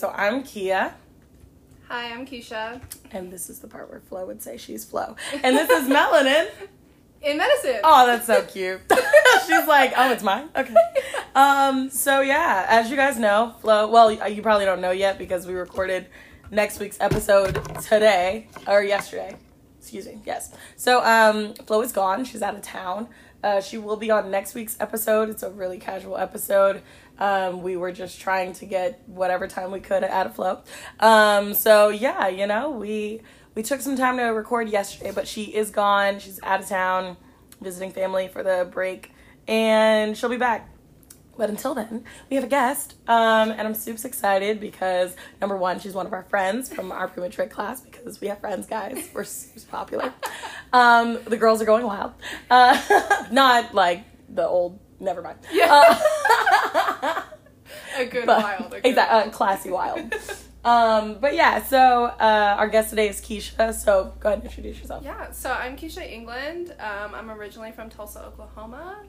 So I'm Kia, Hi, I'm Keisha. and this is the part where Flo would say she's Flo, and this is Melanin. In medicine. Oh, that's so cute. she's like, oh, it's mine. Okay. Um. So yeah, as you guys know, Flo. Well, you probably don't know yet because we recorded next week's episode today or yesterday. Excuse me. Yes. So um, Flo is gone. She's out of town. Uh, she will be on next week's episode. It's a really casual episode. Um, we were just trying to get whatever time we could out of Flo. Um, so yeah, you know, we we took some time to record yesterday, but she is gone. She's out of town visiting family for the break, and she'll be back. But until then, we have a guest, um, and I'm super excited because number one, she's one of our friends from our prematric class because we have friends, guys. We're super popular. Um, the girls are going wild. Uh, not like the old. Never mind. Yeah. Uh, a good but- wild. A good exact- uh, wild. classy wild. um, but yeah, so uh, our guest today is Keisha. So go ahead and introduce yourself. Yeah, so I'm Keisha England. Um, I'm originally from Tulsa, Oklahoma.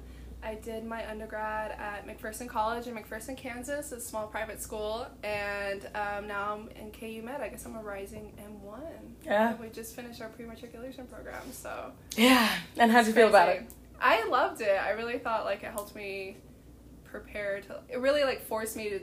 I did my undergrad at McPherson College in McPherson, Kansas, a small private school, and um, now I'm in KU Med. I guess I'm a rising M1. Yeah. We just finished our pre-matriculation program, so Yeah. And how do you feel about it? I loved it. I really thought like it helped me prepare to. It really like forced me to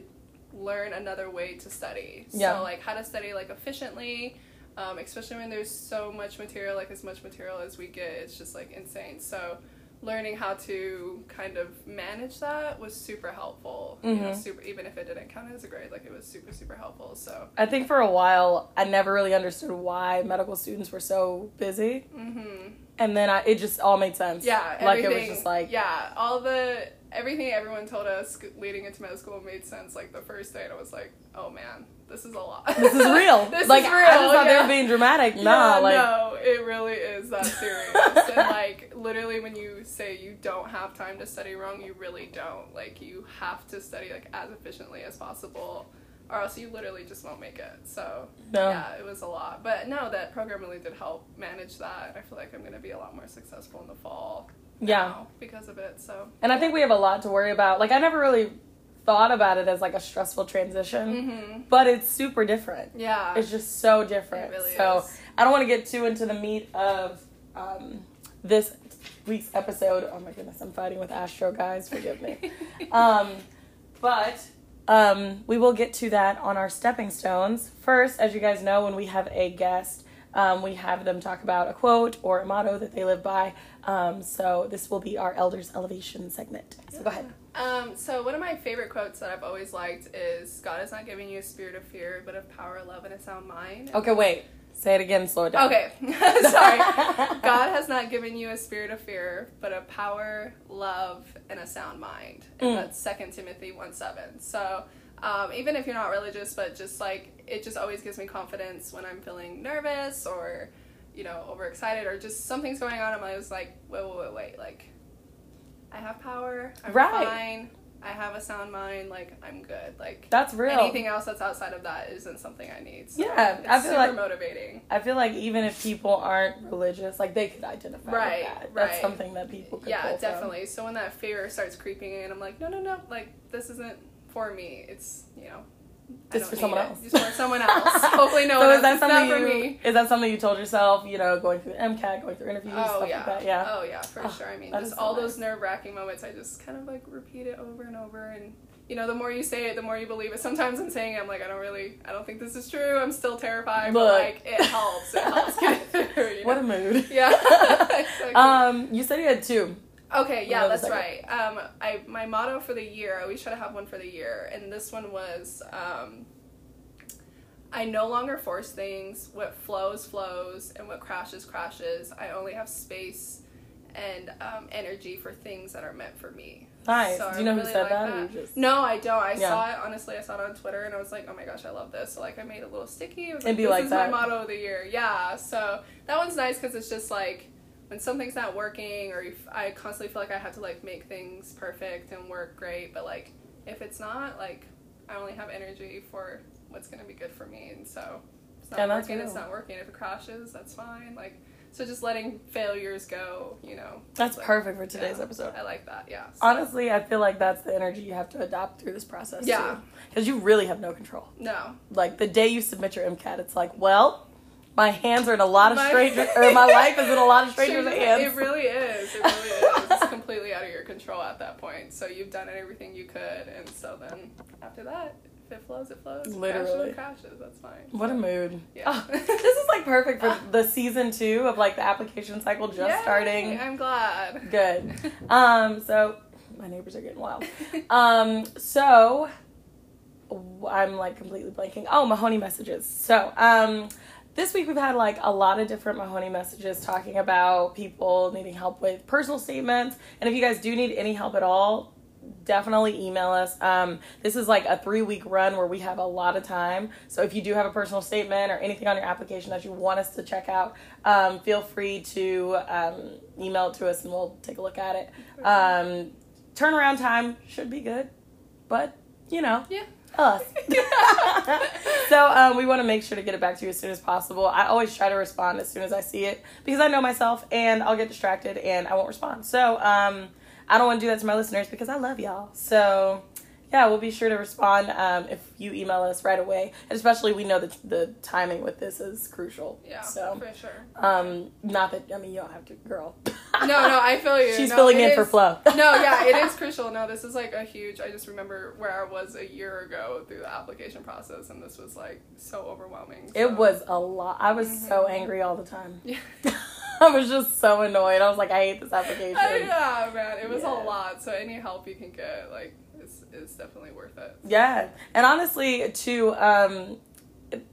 learn another way to study. Yeah. So like how to study like efficiently, um, especially when there's so much material, like as much material as we get, it's just like insane. So learning how to kind of manage that was super helpful. You know, Mhm. super even if it didn't count as a grade, like it was super super helpful. So. I think for a while I never really understood why medical students were so busy, hmm and then I, it just all made sense. Yeah, like it was everything- just like yeah, all the everything everyone told us leading into med school made sense. Like the first day, and I was like, oh man, this is a lot. this is real. this like is real. I just thought they yeah. were being dramatic. Nah, yeah, like no, it really is that serious. and like literally, when you say you don't have time to study wrong, you really don't. Like you have to study like as efficiently as possible. Or else you literally just won't make it. So no. yeah, it was a lot. But no, that program really did help manage that. I feel like I'm gonna be a lot more successful in the fall. Yeah. now because of it. So And I think we have a lot to worry about. Like I never really thought about it as like a stressful transition, hmm but it's super different. yeah, It's just so different. it really so is. I don't want to get too into the meat of um, this week's episode. Oh my goodness, I'm fighting with Astro, guys. Forgive me. um, but um, we will get to that on our stepping stones. First, as you guys know, when we have a guest, um, we have them talk about a quote or a motto that they live by. Um, so this will be our elders elevation segment. So go ahead. Um, so one of my favorite quotes that I've always liked is God is not giving you a spirit of fear, but of power, love, and a sound mind. Okay, wait. Say it again. Slow down. Okay, sorry. God has not given you a spirit of fear, but a power, love, and a sound mind. And Mm. that's Second Timothy 1 7. So um, even if you're not religious, but just like it just always gives me confidence when I'm feeling nervous or, you know, overexcited or just something's going on. I'm always like, wait, wait, wait, wait. Like, I have power. I'm Right. fine. I have a sound mind. Like, I'm good. Like, That's real. anything else that's outside of that isn't something I need. So Yeah, it's I feel super like- motivating. I feel like even if people aren't religious, like they could identify Right, with that. That's right. something that people could yeah pull from. definitely so when that fear starts creeping in i'm like no no no like this isn't for me it's you know I for someone else. just for someone else hopefully no so one is else that not something for you, me is that something you told yourself? You know, going through the MCAT, going through interviews, oh stuff yeah like that. Yeah. oh yeah for Oh, sure i mean just so all nice. those nerve-wracking moments i just kind of like repeat it over and over and you know the more you say it the more you believe it sometimes i'm saying it, i'm like i don't really i don't think this is true i'm still terrified but like it helps it helps get through you know? What a mood. yeah exactly. um, you said you had two. Okay, yeah, that's the right. Um, I my motto for the year. I always try to have one for the year, and this one was, um, I no longer force things. What flows flows, and what crashes crashes. I only have space and um, energy for things that are meant for me. Nice. So Do you know who said like that? That. just No, I don't. I Yeah. saw it honestly. I saw it on Twitter, and I was like, "Oh my gosh, I love this!" So like, I made a little sticky. It was It'd be "This like is that. my motto of the year." Yeah. So that one's nice because it's just like when something's not working, or if I constantly feel like I have to like make things perfect and work great, but like if it's not, like I only have energy for what's gonna be good for me, and so if it's not Yeah, working. It's not working. If it crashes, that's fine. Like So just letting failures go, you know. That's like- perfect for today's yeah, episode. I like that. Yeah. So- Honestly, I feel like that's the energy you have to adopt through this process. Yeah. Because you really have no control. No. Like the day you submit your MCAT, it's like, well, my hands are in a lot of My- strangers, or my life is in a lot of strangers' hands. It really is. It really is. It's completely out of your control at that point. So you've done everything you could, and so then after that, if it flows, it flows. Literally. crashes, it crashes. That's fine. What a mood. Yeah. Oh, this is like perfect for the season two of like the application cycle just Yay, starting. I'm glad. Good. Um, so my neighbors are getting wild. Um, so I'm like completely blanking. Oh, Mahoney messages. So, um, this week we've had like a lot of different Mahoney messages talking about people needing help with personal statements. And if you guys do need any help at all, definitely email us. Um, this is like a three week run where we have a lot of time. So if you do have a personal statement or anything on your application that you want us to check out, um, feel free to um, email it to us and we'll take a look at it. Um, turnaround time should be good, but you know, Yeah. Us. so um, we want to make sure to get it back to you as soon as possible. I always try to respond as soon as I see it because I know myself and I'll get distracted and I won't respond. So um, I don't want to do that to my listeners because I love y'all. So yeah, we'll be sure to respond um, if you email us right away. And especially we know that the timing with this is crucial. Yeah, So for sure. um, not that I mean you don't have to, girl. No, no, I feel you. She's No, filling in for Flo. no, yeah, it is crucial. No, this is like a huge. I just remember where I was a year ago through the application process, and this was like so overwhelming. It was a lot. I was so Mhm. angry all the time. Yeah. I was just so annoyed. I was like, I hate this application. yeah, man, it was Yeah. a lot. So any help you can get, like, is is definitely worth it. Yeah, and honestly, too, um,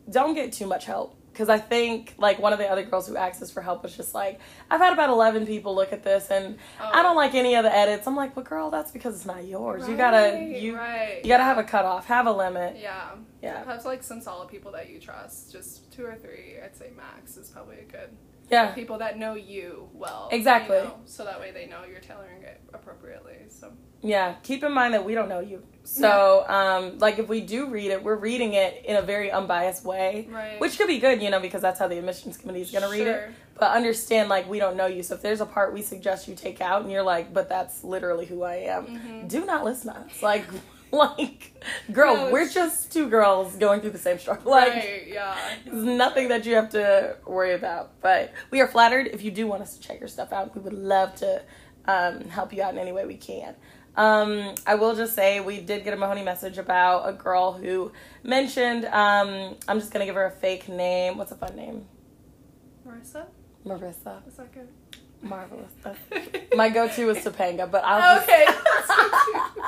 don't get too much help because I think like one of the other girls who asked us for help was just like, I've had about eleven people look at this and I don't like any of the edits. I'm like, well, girl, that's because it's not yours. you gotta you right, you gotta yeah. have a cutoff, have a limit. Yeah. Yeah. Have like some solid people that you trust. Just two or three, I'd say max is probably a good. Yeah, People that know you well. Exactly. you know, so that way they know you're tailoring it appropriately. So. Yeah. Keep in mind that we don't know you, so um, like if we do read it, we're reading it in a very unbiased way. Right. Which could be good, you know, because that's how the admissions committee is going to read it. But understand, like, we don't know you. So if there's a part we suggest you take out and you're like, but that's literally who I am, Mhm. do not listen to us. Like, like, girl, No, we're just two girls going through the same struggle. Like, right. Yeah. there's nothing that you have to worry about. But we are flattered. If you do want us to check your stuff out, we would love to um, help you out in any way we can. Um, I will just say we did get a Mahoney message about a girl who mentioned, um, I'm just going to give her a fake name. What's a fun name? Marissa, Marissa. is that good? Marvelous. My go to is Topanga, but I'll just. okay. that's good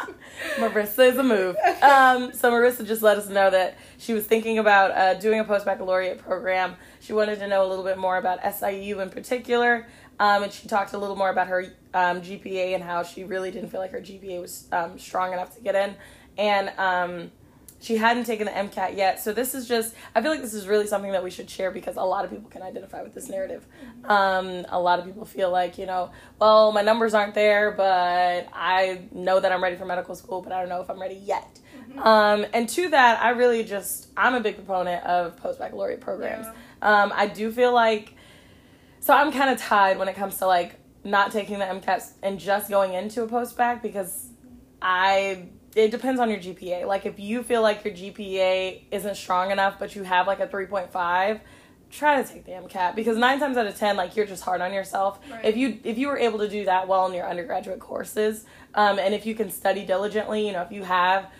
too. Marissa is a move. Um, so Marissa just let us know that she was thinking about uh, doing a post baccalaureate program. She wanted to know a little bit more about SIU in particular, um, and she talked a little more about her um, GPA and how she really didn't feel like her GPA was um, strong enough to get in, and um, she hadn't taken the MCAT yet. So this is just I feel like this is really something that we should share because a lot of people can identify with this narrative. Um, a lot of people feel like you know, well, my numbers aren't there, but I know that I'm ready for medical school, but I don't know if I'm ready yet. Um, and to that, I really just I'm a big proponent of post baccalaureate programs. Um, I do feel like so I'm kind of tied when it comes to like not taking the MCAT and just going into a post bac because I it depends on your GPA. Like if you feel like your GPA isn't strong enough, but you have like a 3.5, try to take the MCAT because nine times out of ten, like you're just hard on yourself. Right. If you if you were able to do that well in your undergraduate courses, um, and if you can study diligently, you know, if you have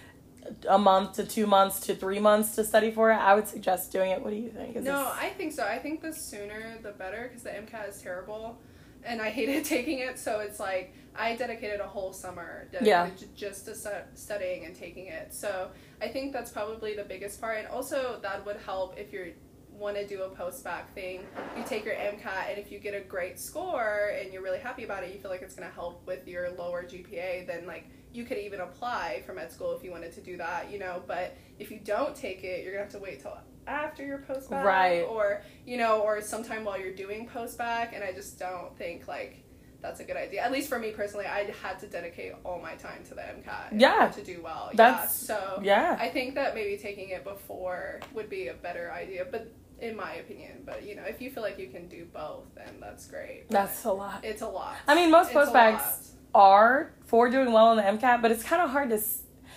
a month to two months to three months to study for it, I would suggest doing it. What do you think? Is No, this- I think so. I think the sooner the better because the MCAT is terrible, and I hated taking it. So it's like I dedicated a whole summer Yeah. just to stu- studying and taking it. So I think that's probably the biggest part, and also that would help if you want to do a post bac thing. You take your MCAT, and if you get a great score and you're really happy about it, you feel like it's going to help with your lower GPA. Then like you could even apply for med school if you wanted to do that, you know. But if you don't take it, you're gonna have to wait till after your post bac, Right. Or you know, or sometime while you're doing post bac. And I just don't think like that's a good idea. At least for me personally, I had to dedicate all my time to the MCAT. Yeah. to do well. That's- yeah. So yeah. I think that maybe taking it before would be a better idea. But in my opinion. But you know, if you feel like you can do both, then that's great. But That's a lot. it's a lot. I mean, most It's postbacks are for doing well on the MCAT, but it's kind of hard to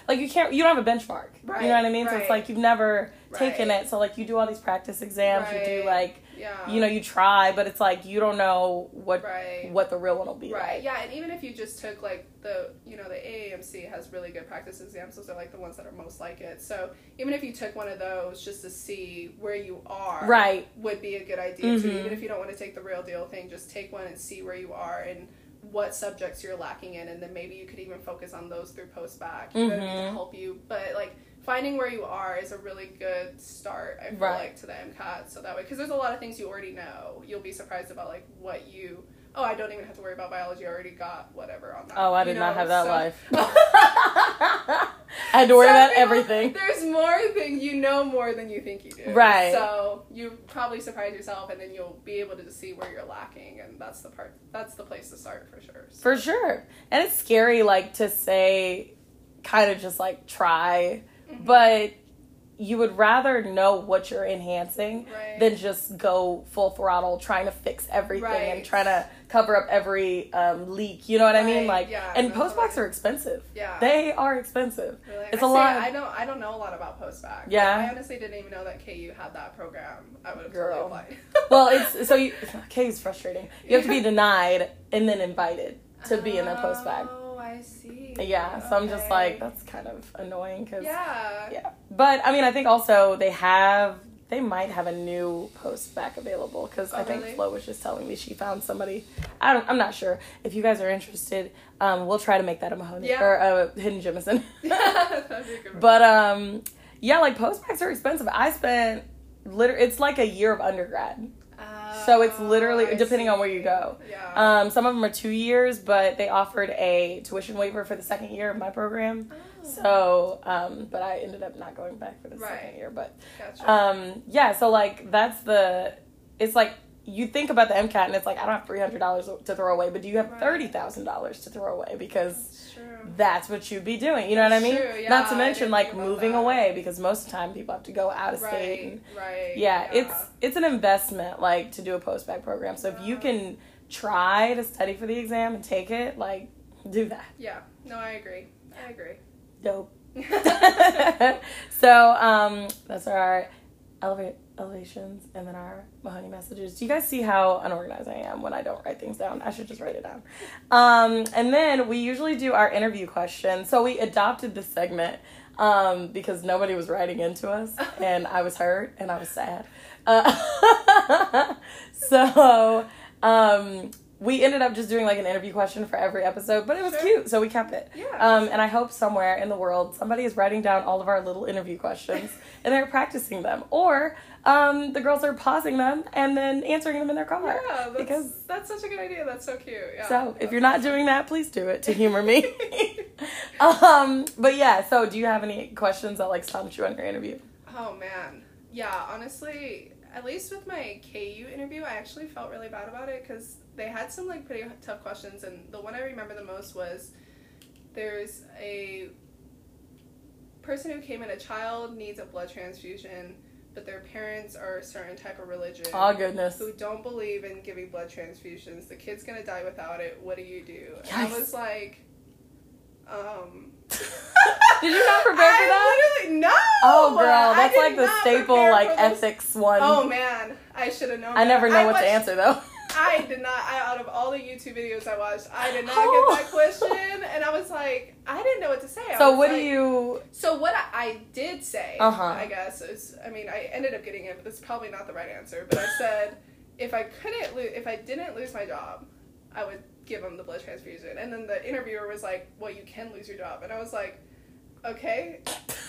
like you can't you don't have a benchmark. Right, you know what I mean? So it's like you've never taken it. So like you do all these practice exams, you do like Yeah. you know you try, but it's like you don't know what Right. what the real one will be Right. like. Yeah, and even if you just took like the you know the AAMC has really good practice exams. Those are like the ones that are most like it. So even if you took one of those just to see where you are, Right. would be a good idea too. Mhm. Even if you don't want to take the real deal thing, just take one and see where you are and what subjects you're lacking in, and then maybe you could even focus on those through post back know, to mm-hmm. help you. But like finding where you are is a really good start. I feel Right. like to the MCAT, so that way because there's a lot of things you already know. You'll be surprised about like what you. Oh, I don't even have to worry about biology. I already got whatever on that. Oh, I you did not have that So- life. I had to worry Some about people- everything. There's more things you know more than you think you do. Right. So you probably surprise yourself, and then you'll be able to see where you're lacking, and that's the part. That's the place to start for sure. So- For sure. And it's scary like to say kind of just like try, Mhm. but you would rather know what you're enhancing Right. than just go full throttle trying to fix everything and trying to cover up every um, leak. You know what I mean? Like, yeah, and post are expensive. yeah. They are expensive. Really? it's I a lot I don't. I don't know a lot about post. Yeah. I honestly didn't even know that KU had that program. I would have Girl. totally applied. Well, it's so you. It's frustrating. You have to be denied and then invited to be in a post back. I see. Yeah, so I'm just like that's kind of annoying because Yeah. yeah. But I mean, I think also they have they might have a new post back available because I Oh, think really? Flo was just telling me she found somebody. I don't. I'm not sure if you guys are interested. Um, we'll try to make that a Mahoney Yeah. or a Hidden Jemison. That'd be a good one. but um, yeah, like post backs are expensive. I spent literally it's like a year of undergrad. So it's literally Oh, I depending on where you go. Yeah. Um, some of them are two years, but they offered a tuition waiver for the second year of my program. Oh. So, um, but I ended up not going back for the Right. second year. But Gotcha. um, yeah, so like that's the. It's like you think about the MCAT and it's like I don't have three hundred dollars to throw away, but do you have thirty thousand dollars to throw away because That's that's what you'd be doing. You know what I mean? true, Not to mention like moving that. away because most of the time people have to go out of state. Right. And, Right. yeah, it's it's an investment like to do a post back program. So if you can try to study for the exam and take it, like do that. Yeah. No, I agree. I agree. Dope. so um that's our elevate elevations and then our Mahoney messages. Do you guys see how unorganized I am when I don't write things down? I should just write it down. Um and then we usually do our interview question. So we adopted this segment um because nobody was writing into us and I was hurt and I was sad. Uh, so um we ended up just doing like an interview question for every episode, but it was Sure. cute, so we kept it. Yeah. Um, and I hope somewhere in the world somebody is writing down all of our little interview questions and they're practicing them, or um, the girls are pausing them and then answering them in their car. yeah, that's, because that's such a good idea. That's so cute. Yeah. so if you're not doing that, please do it to humor me. um, but yeah, so do you have any questions that like stumped you on your interview? Oh man, yeah. Honestly, at least with my KU interview, I actually felt really bad about it because they had some like pretty tough questions, and the one I remember the most was there's a person who came in. A child needs a blood transfusion, but their parents are a certain type of religion. Oh goodness. who don't believe in giving blood transfusions. The kid's gonna die without it. What do you do? And I was like, um. Did you not prepare for I that? Literally, no. Oh girl, that's like the staple like this. ethics one. Oh man, I should have known. I that. never know what watched- to answer though. I did not. I, out of all the YouTube videos I watched, I did not Oh. get that question, and I was like, I didn't know what to say. I so what do you? So what I, I did say, Uh-huh. I guess is, I mean, I ended up getting it, but it's probably not the right answer. But I said, if I couldn't lose, if I didn't lose my job, I would give him the blood transfusion. And then the interviewer was like, well, you can lose your job, and I was like, okay.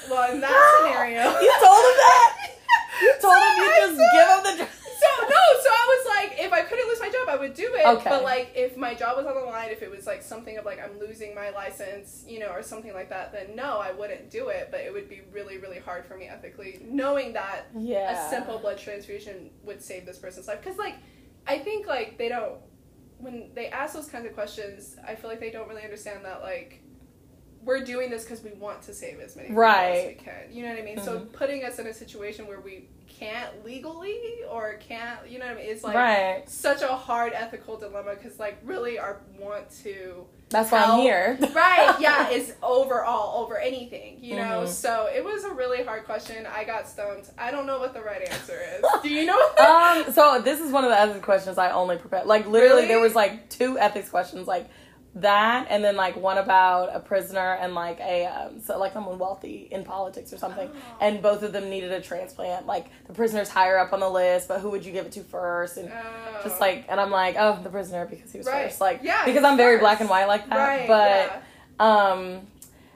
Well, in that scenario, You told him that? You told So him you I just said- give him the. So no, so I was like, if I couldn't lose my job, I would do it. Okay. But like, if my job was on the line, if it was like something of like I'm losing my license, you know, or something like that, then no, I wouldn't do it. But it would be really, really hard for me ethically, knowing that Yeah. a simple blood transfusion would save this person's life. Because like, I think like they don't when they ask those kinds of questions, I feel like they don't really understand that like we're doing this because we want to save as many people as we can. You know what I mean? So Mhm. putting us in a situation where we can't legally or can't, you know what I mean? It's like right. such a hard ethical dilemma because like really our want to That's why I'm here. right yeah is overall over anything you know Mhm. so it was a really hard question i got stumped i don't know what the right answer is do you know um. So this is one of the ethics questions I only prepared. Like literally, Really? there was like two ethics questions, like that, and then like one about a prisoner and like a um, so like someone wealthy in politics or something. Oh. And both of them needed a transplant. Like the prisoner's higher up on the list, but who would you give it to first? And Oh. just like, and I'm like, oh, the prisoner because he was Right. first. Like, Yeah, because I'm very first. black and white like that. right but yeah. um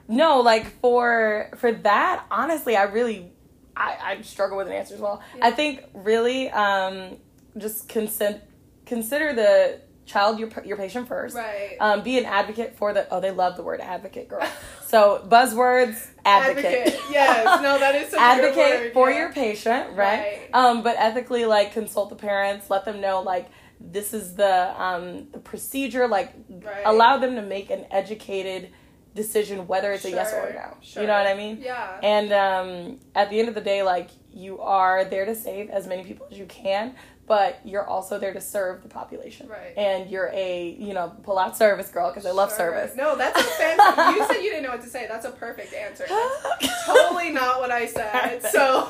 no like for for that honestly i really i i struggle with an answer as well Yeah. i think really um just consent consider the child your your patient first right um be an advocate for the oh they love the word advocate girl so buzzwords advocate, yes no that is such a good advocate for yeah. your patient right? Right. um but ethically like consult the parents let them know like this is the um the procedure like Right. allow them to make an educated decision whether it's a yes or a no sure. you know what i mean yeah and um at the end of the day like you are there to save as many people as you can but you're also there to serve the population Right. and you're a you know pull out service girl because i love Sure. service no that's a fancy you said you didn't know what to say that's a perfect answer That's totally not what i said so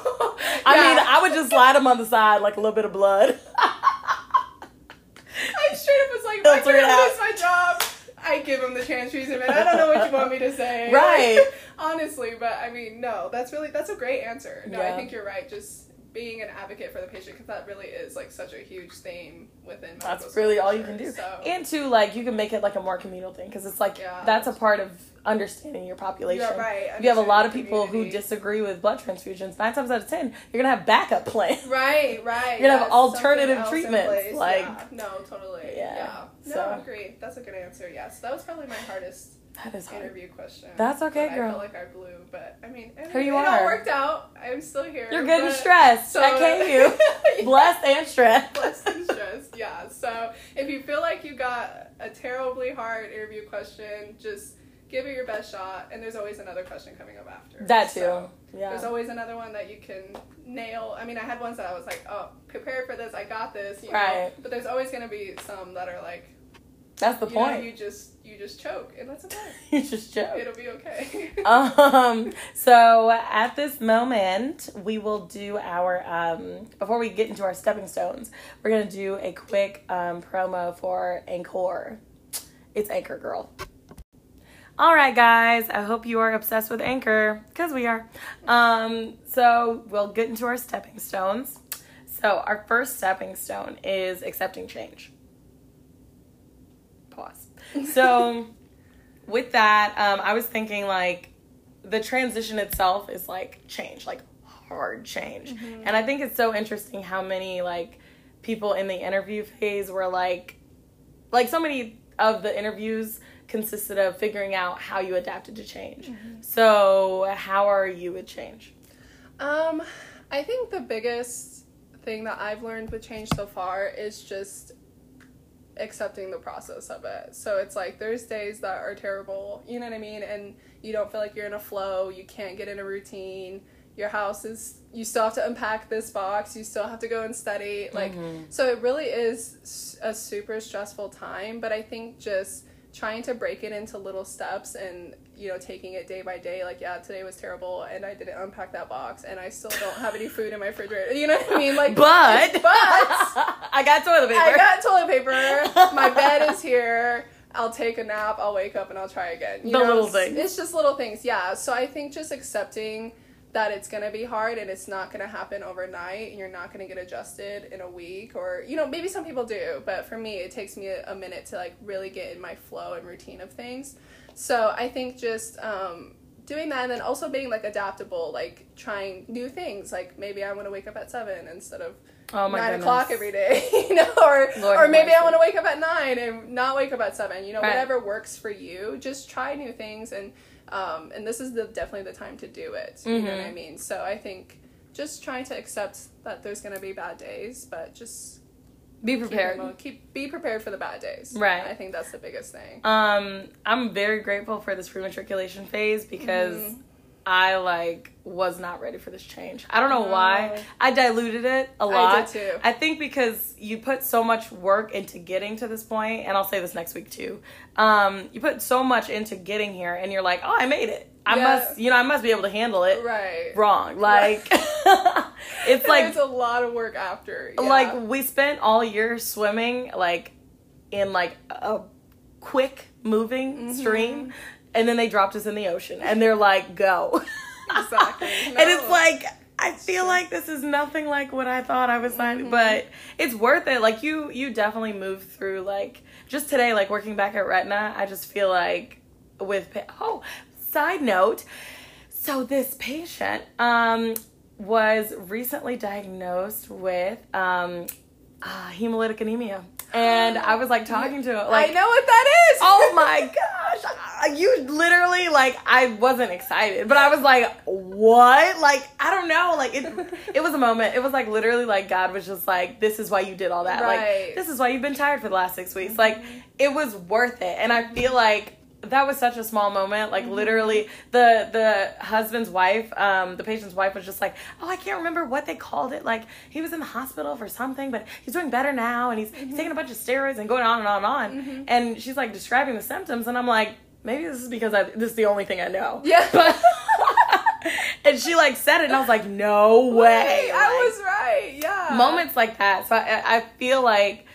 I mean, I would just slide them on the side like a little bit of blood. I straight up was like, if I Filter could it out. lose my job, I give him the chance transfusion, man. I don't know what you want me to say. Right. Like, honestly, but I mean, no, that's really that's a great answer. No, I think you're right. Just being an advocate for the patient because that really is like such a huge theme within. That's really all you can do. So, And two, like you can make it like a more communal thing because it's like Yeah. that's a part of understanding your population. you're right. If you have a lot of people who disagree with blood transfusions, nine times out of ten, you're gonna have backup plans. Right, right. You're gonna have alternative something else in treatments, like- yeah. no, totally. Yeah, Yeah. No, so- agree. That's a good answer. Yes, that was probably my hardest That is hard. interview question. That's okay, girl. I felt like I blew, but I mean, I Here you it are. all worked out. I'm still here. You're good and stressed. So, I you. Yeah. Blessed and stressed. Blessed and stressed. Yeah. So if you feel like you got a terribly hard interview question, just give it your best shot. And there's always another question coming up after. That too. So, There's always another one that you can nail. I mean, I had ones that I was like, oh, prepare for this. I got this. You Right. Know? But there's always gonna be some that are like, That's the you know, point. you just you just choke, and that's okay. You just choke. It'll be okay. um so at this moment we will do our um before we get into our stepping stones we're gonna do a quick um promo for anchor it's anchor girl all right guys i hope you are obsessed with anchor because we are um so we'll get into our stepping stones so our first stepping stone is accepting change so with that, um, I was thinking like the transition itself is like change, like hard change. And I think it's so interesting how many like people in the interview phase were like like so many of the interviews consisted of figuring out how you adapted to change. So, how are you with change? Um, I think the biggest thing that I've learned with change so far is just accepting the process of it. So it's like there's days that are terrible, you know what I mean? And you don't feel like you're in a flow, you can't get in a routine. Your house is you still have to unpack this box, you still have to go and study. Like Mhm. so it really is a super stressful time, but I think just trying to break it into little steps and you know taking it day by day like yeah today was terrible and i didn't unpack that box and i still don't have any food in my refrigerator. You know what i mean? Like But but I got toilet paper. i got toilet paper. My bed is here. I'll take a nap. I'll wake up and i'll try again. You The know, little it's- things. it's just little things. Yeah. So i think just accepting that it's going to be hard and it's not going to happen overnight and you're not going to get adjusted in a week or you know maybe some people do but for me it takes me a, a minute to like really get in my flow and routine of things so i think just um, doing that and then also being like adaptable like trying new things like maybe i want to wake up at seven instead of oh nine goodness. o'clock every day, you know, or Lord or maybe. I want to wake up at nine and not wake up at seven. You know, Right. whatever works for you. Just try new things, and um, and this is the definitely the time to do it. You know what I Mhm. mean? So I think just trying to accept that there's gonna be bad days, but just Be prepared. emo- keep be prepared for the bad days. Right. I think that's the biggest thing. Um, I'm very grateful for this prematriculation phase because Mhm. I like was not ready for this change. I don't know No. why. I diluted it a lot. did too. I think because you put so much work into getting to this point, and I'll say this next week too. Um, you put so much into getting here, and you're like, oh, I made it. I Yeah. must, you know, I must be able to handle it. Right. Wrong. Like, it's like There's a lot of work after. yeah. like we spent all year swimming like in like a quick moving Mm-hmm. stream and then they dropped us in the ocean and they're like go. Exactly. and it's like i feel like this is nothing like what i thought i was signing but it's worth it. Like you you definitely move through like just today like working back at retina i just feel like with oh side note. So this patient um, was recently diagnosed with um, uh, hemolytic anemia, and I was like talking to him, like, I know what that is. oh my gosh, you literally like I wasn't excited, but I was like, what? Like I don't know, like it. It was a moment. It was like literally like God was just like, this is why you did all that. Right. Like this is why you've been tired for the last six weeks. Mm-hmm. Like it was worth it, and I feel like that was such a small moment like mm-hmm. literally the the husband's wife um the patient's wife was just like oh i can't remember what they called it like he was in the hospital for something but he's doing better now and he's, he's taking a bunch of steroids and going on and on and on mm-hmm. and she's like describing the symptoms and i'm like maybe this is because I, this is the only thing i know Yeah. but and she like said it and i was like no way Wait, I was right. Yeah. moments like that. So I, I feel like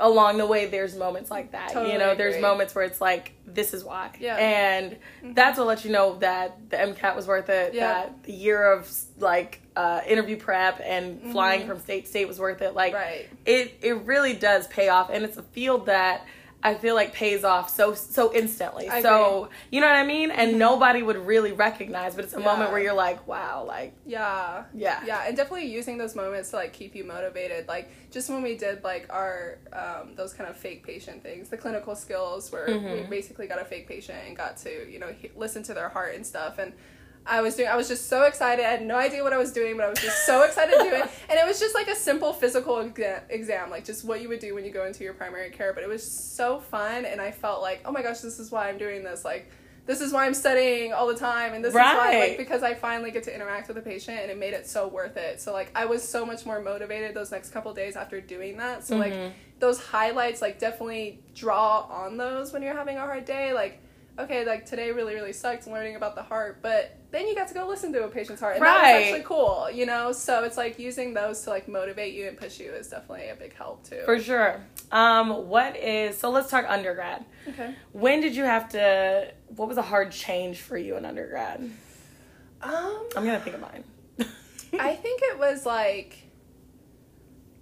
along the way, there's moments like that. you Totally know, there's moments where it's like, this is why. Yeah. And that's what lets you know that the MCAT was worth it. Yeah. That the year of like uh, interview prep and flying from state to state was worth it. Like Right. it, it really does pay off, and it's a field that. I feel like pays off so so instantly. I so you know what I mean? And nobody would really recognize, but it's a moment where you're like, wow, like Yeah. Yeah. Yeah, and definitely using those moments to like keep you motivated. Like just when we did like our um, those kind of fake patient things, the clinical skills where we Mm-hmm. basically got a fake patient and got to you know he- listen to their heart and stuff and. I was doing. I was just so excited. I had no idea what I was doing, but I was just so excited to do it. And it was just like a simple physical exam, exam, like just what you would do when you go into your primary care. But it was so fun, and I felt like, oh my gosh, this is why I'm doing this. Like, this is why I'm studying all the time, and this is why, Right. like, because I finally get to interact with a patient, and it made it so worth it. So like, I was so much more motivated those next couple days after doing that. So Mm-hmm. like, those highlights, like, definitely draw on those when you're having a hard day. Like, okay, like today really really sucked learning about the heart, but then you got to go listen to a patient's heart, and that was actually cool, you know. So it's like using those to like motivate you and push you is definitely a big help too. For sure. Um, what is so? Let's talk undergrad. okay. When did you have to? What was a hard change for you in undergrad? Um, I'm gonna think of mine. I think it was like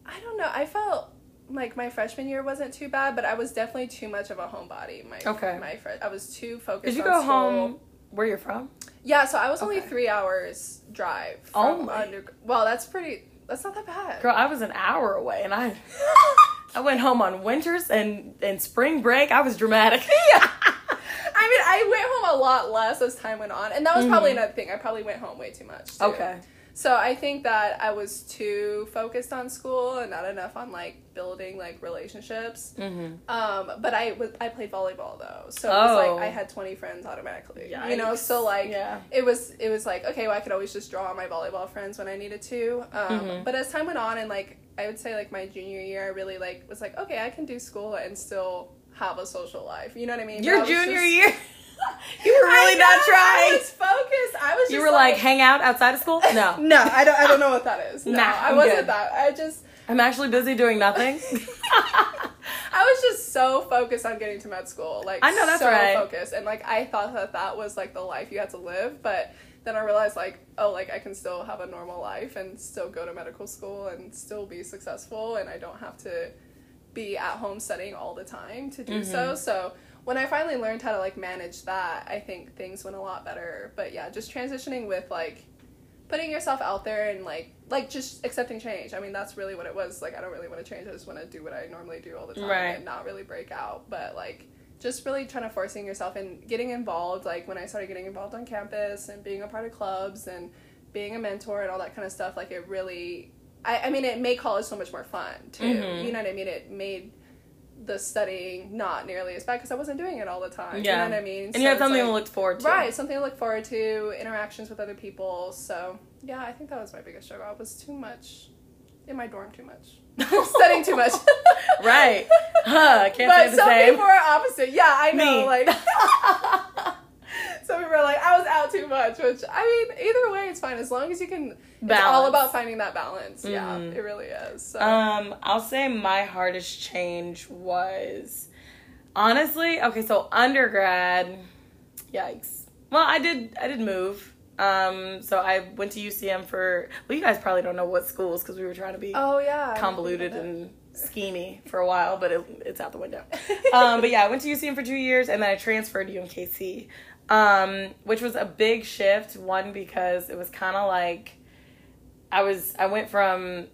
I don't know. I felt like my freshman year wasn't too bad, but I was definitely too much of a homebody. My Okay. my fr- I was too focused. Did you go school. home where you're from? Yeah, so I was only three hours drive. From Only? under. Well, that's pretty. That's not that bad. Girl, I was an hour away, and I I went home on winters and and spring break. I was dramatic. yeah. I mean, I went home a lot less as time went on, and that was probably another thing. I probably went home way too much. Too. Mm-hmm. okay. So I think that I was too focused on school and not enough on like building like relationships. Mm-hmm. Um, but I was I played volleyball though, so it Oh. was like I had twenty friends automatically. You know, so like Yeah. it was it was like okay, well I could always just draw on my volleyball friends when I needed to. Um, Mhm. But as time went on and like I would say like my junior year, I really like was like okay, I can do school and still have a social life. You know what I mean? Your junior just- year, you were really I not trying. I was focused. I was. you were like, hang out outside of school. No, no, I don't. I don't know what that is. No, Nah, I wasn't good. that. I just. I'm actually busy doing nothing. I was just so focused on getting to med school. Like I know that's so right. focused, and like I thought that that was like the life you had to live, but then I realized like oh like I can still have a normal life and still go to medical school and still be successful, and I don't have to be at home studying all the time to do so. Mhm. So when I finally learned how to like manage that, I think things went a lot better. But yeah, just transitioning with like putting yourself out there and like like just accepting change. I mean, that's really what it was. Like I don't really want to change. I just want to do what I normally do all the time Right. and not really break out. But like just really trying to forcing yourself and getting involved. Like when I started getting involved on campus and being a part of clubs and being a mentor and all that kind of stuff. Like it really I, I mean, it made college so much more fun too. Mhm. You know what I mean? It made the studying not nearly as bad because I wasn't doing it all the time. Yeah. You know what I mean? And So you had something to like- look forward to. Right, something to look forward to, interactions with other people. So yeah, I think that was my biggest struggle. I was too much in my dorm, too much studying too much. Right. Huh, can't but say the some same. people are opposite. Yeah, I know. Me. Like some people are like, I was out too much. Which I mean, either way, it's fine as long as you can. It's all about finding that balance. Yeah, Mhm. it really is. So. Um, I'll say my hardest change was honestly, okay, so undergrad, yikes. Well, I did I did move. Um, so I went to UCM for well, you guys probably don't know what schools because we were trying to be oh yeah. Convoluted and schemy for a while, but it, it's out the window. um, but yeah, I went to UCM for two years and then I transferred to UMKC, um, which was a big shift. One because it was kind of like I was I went from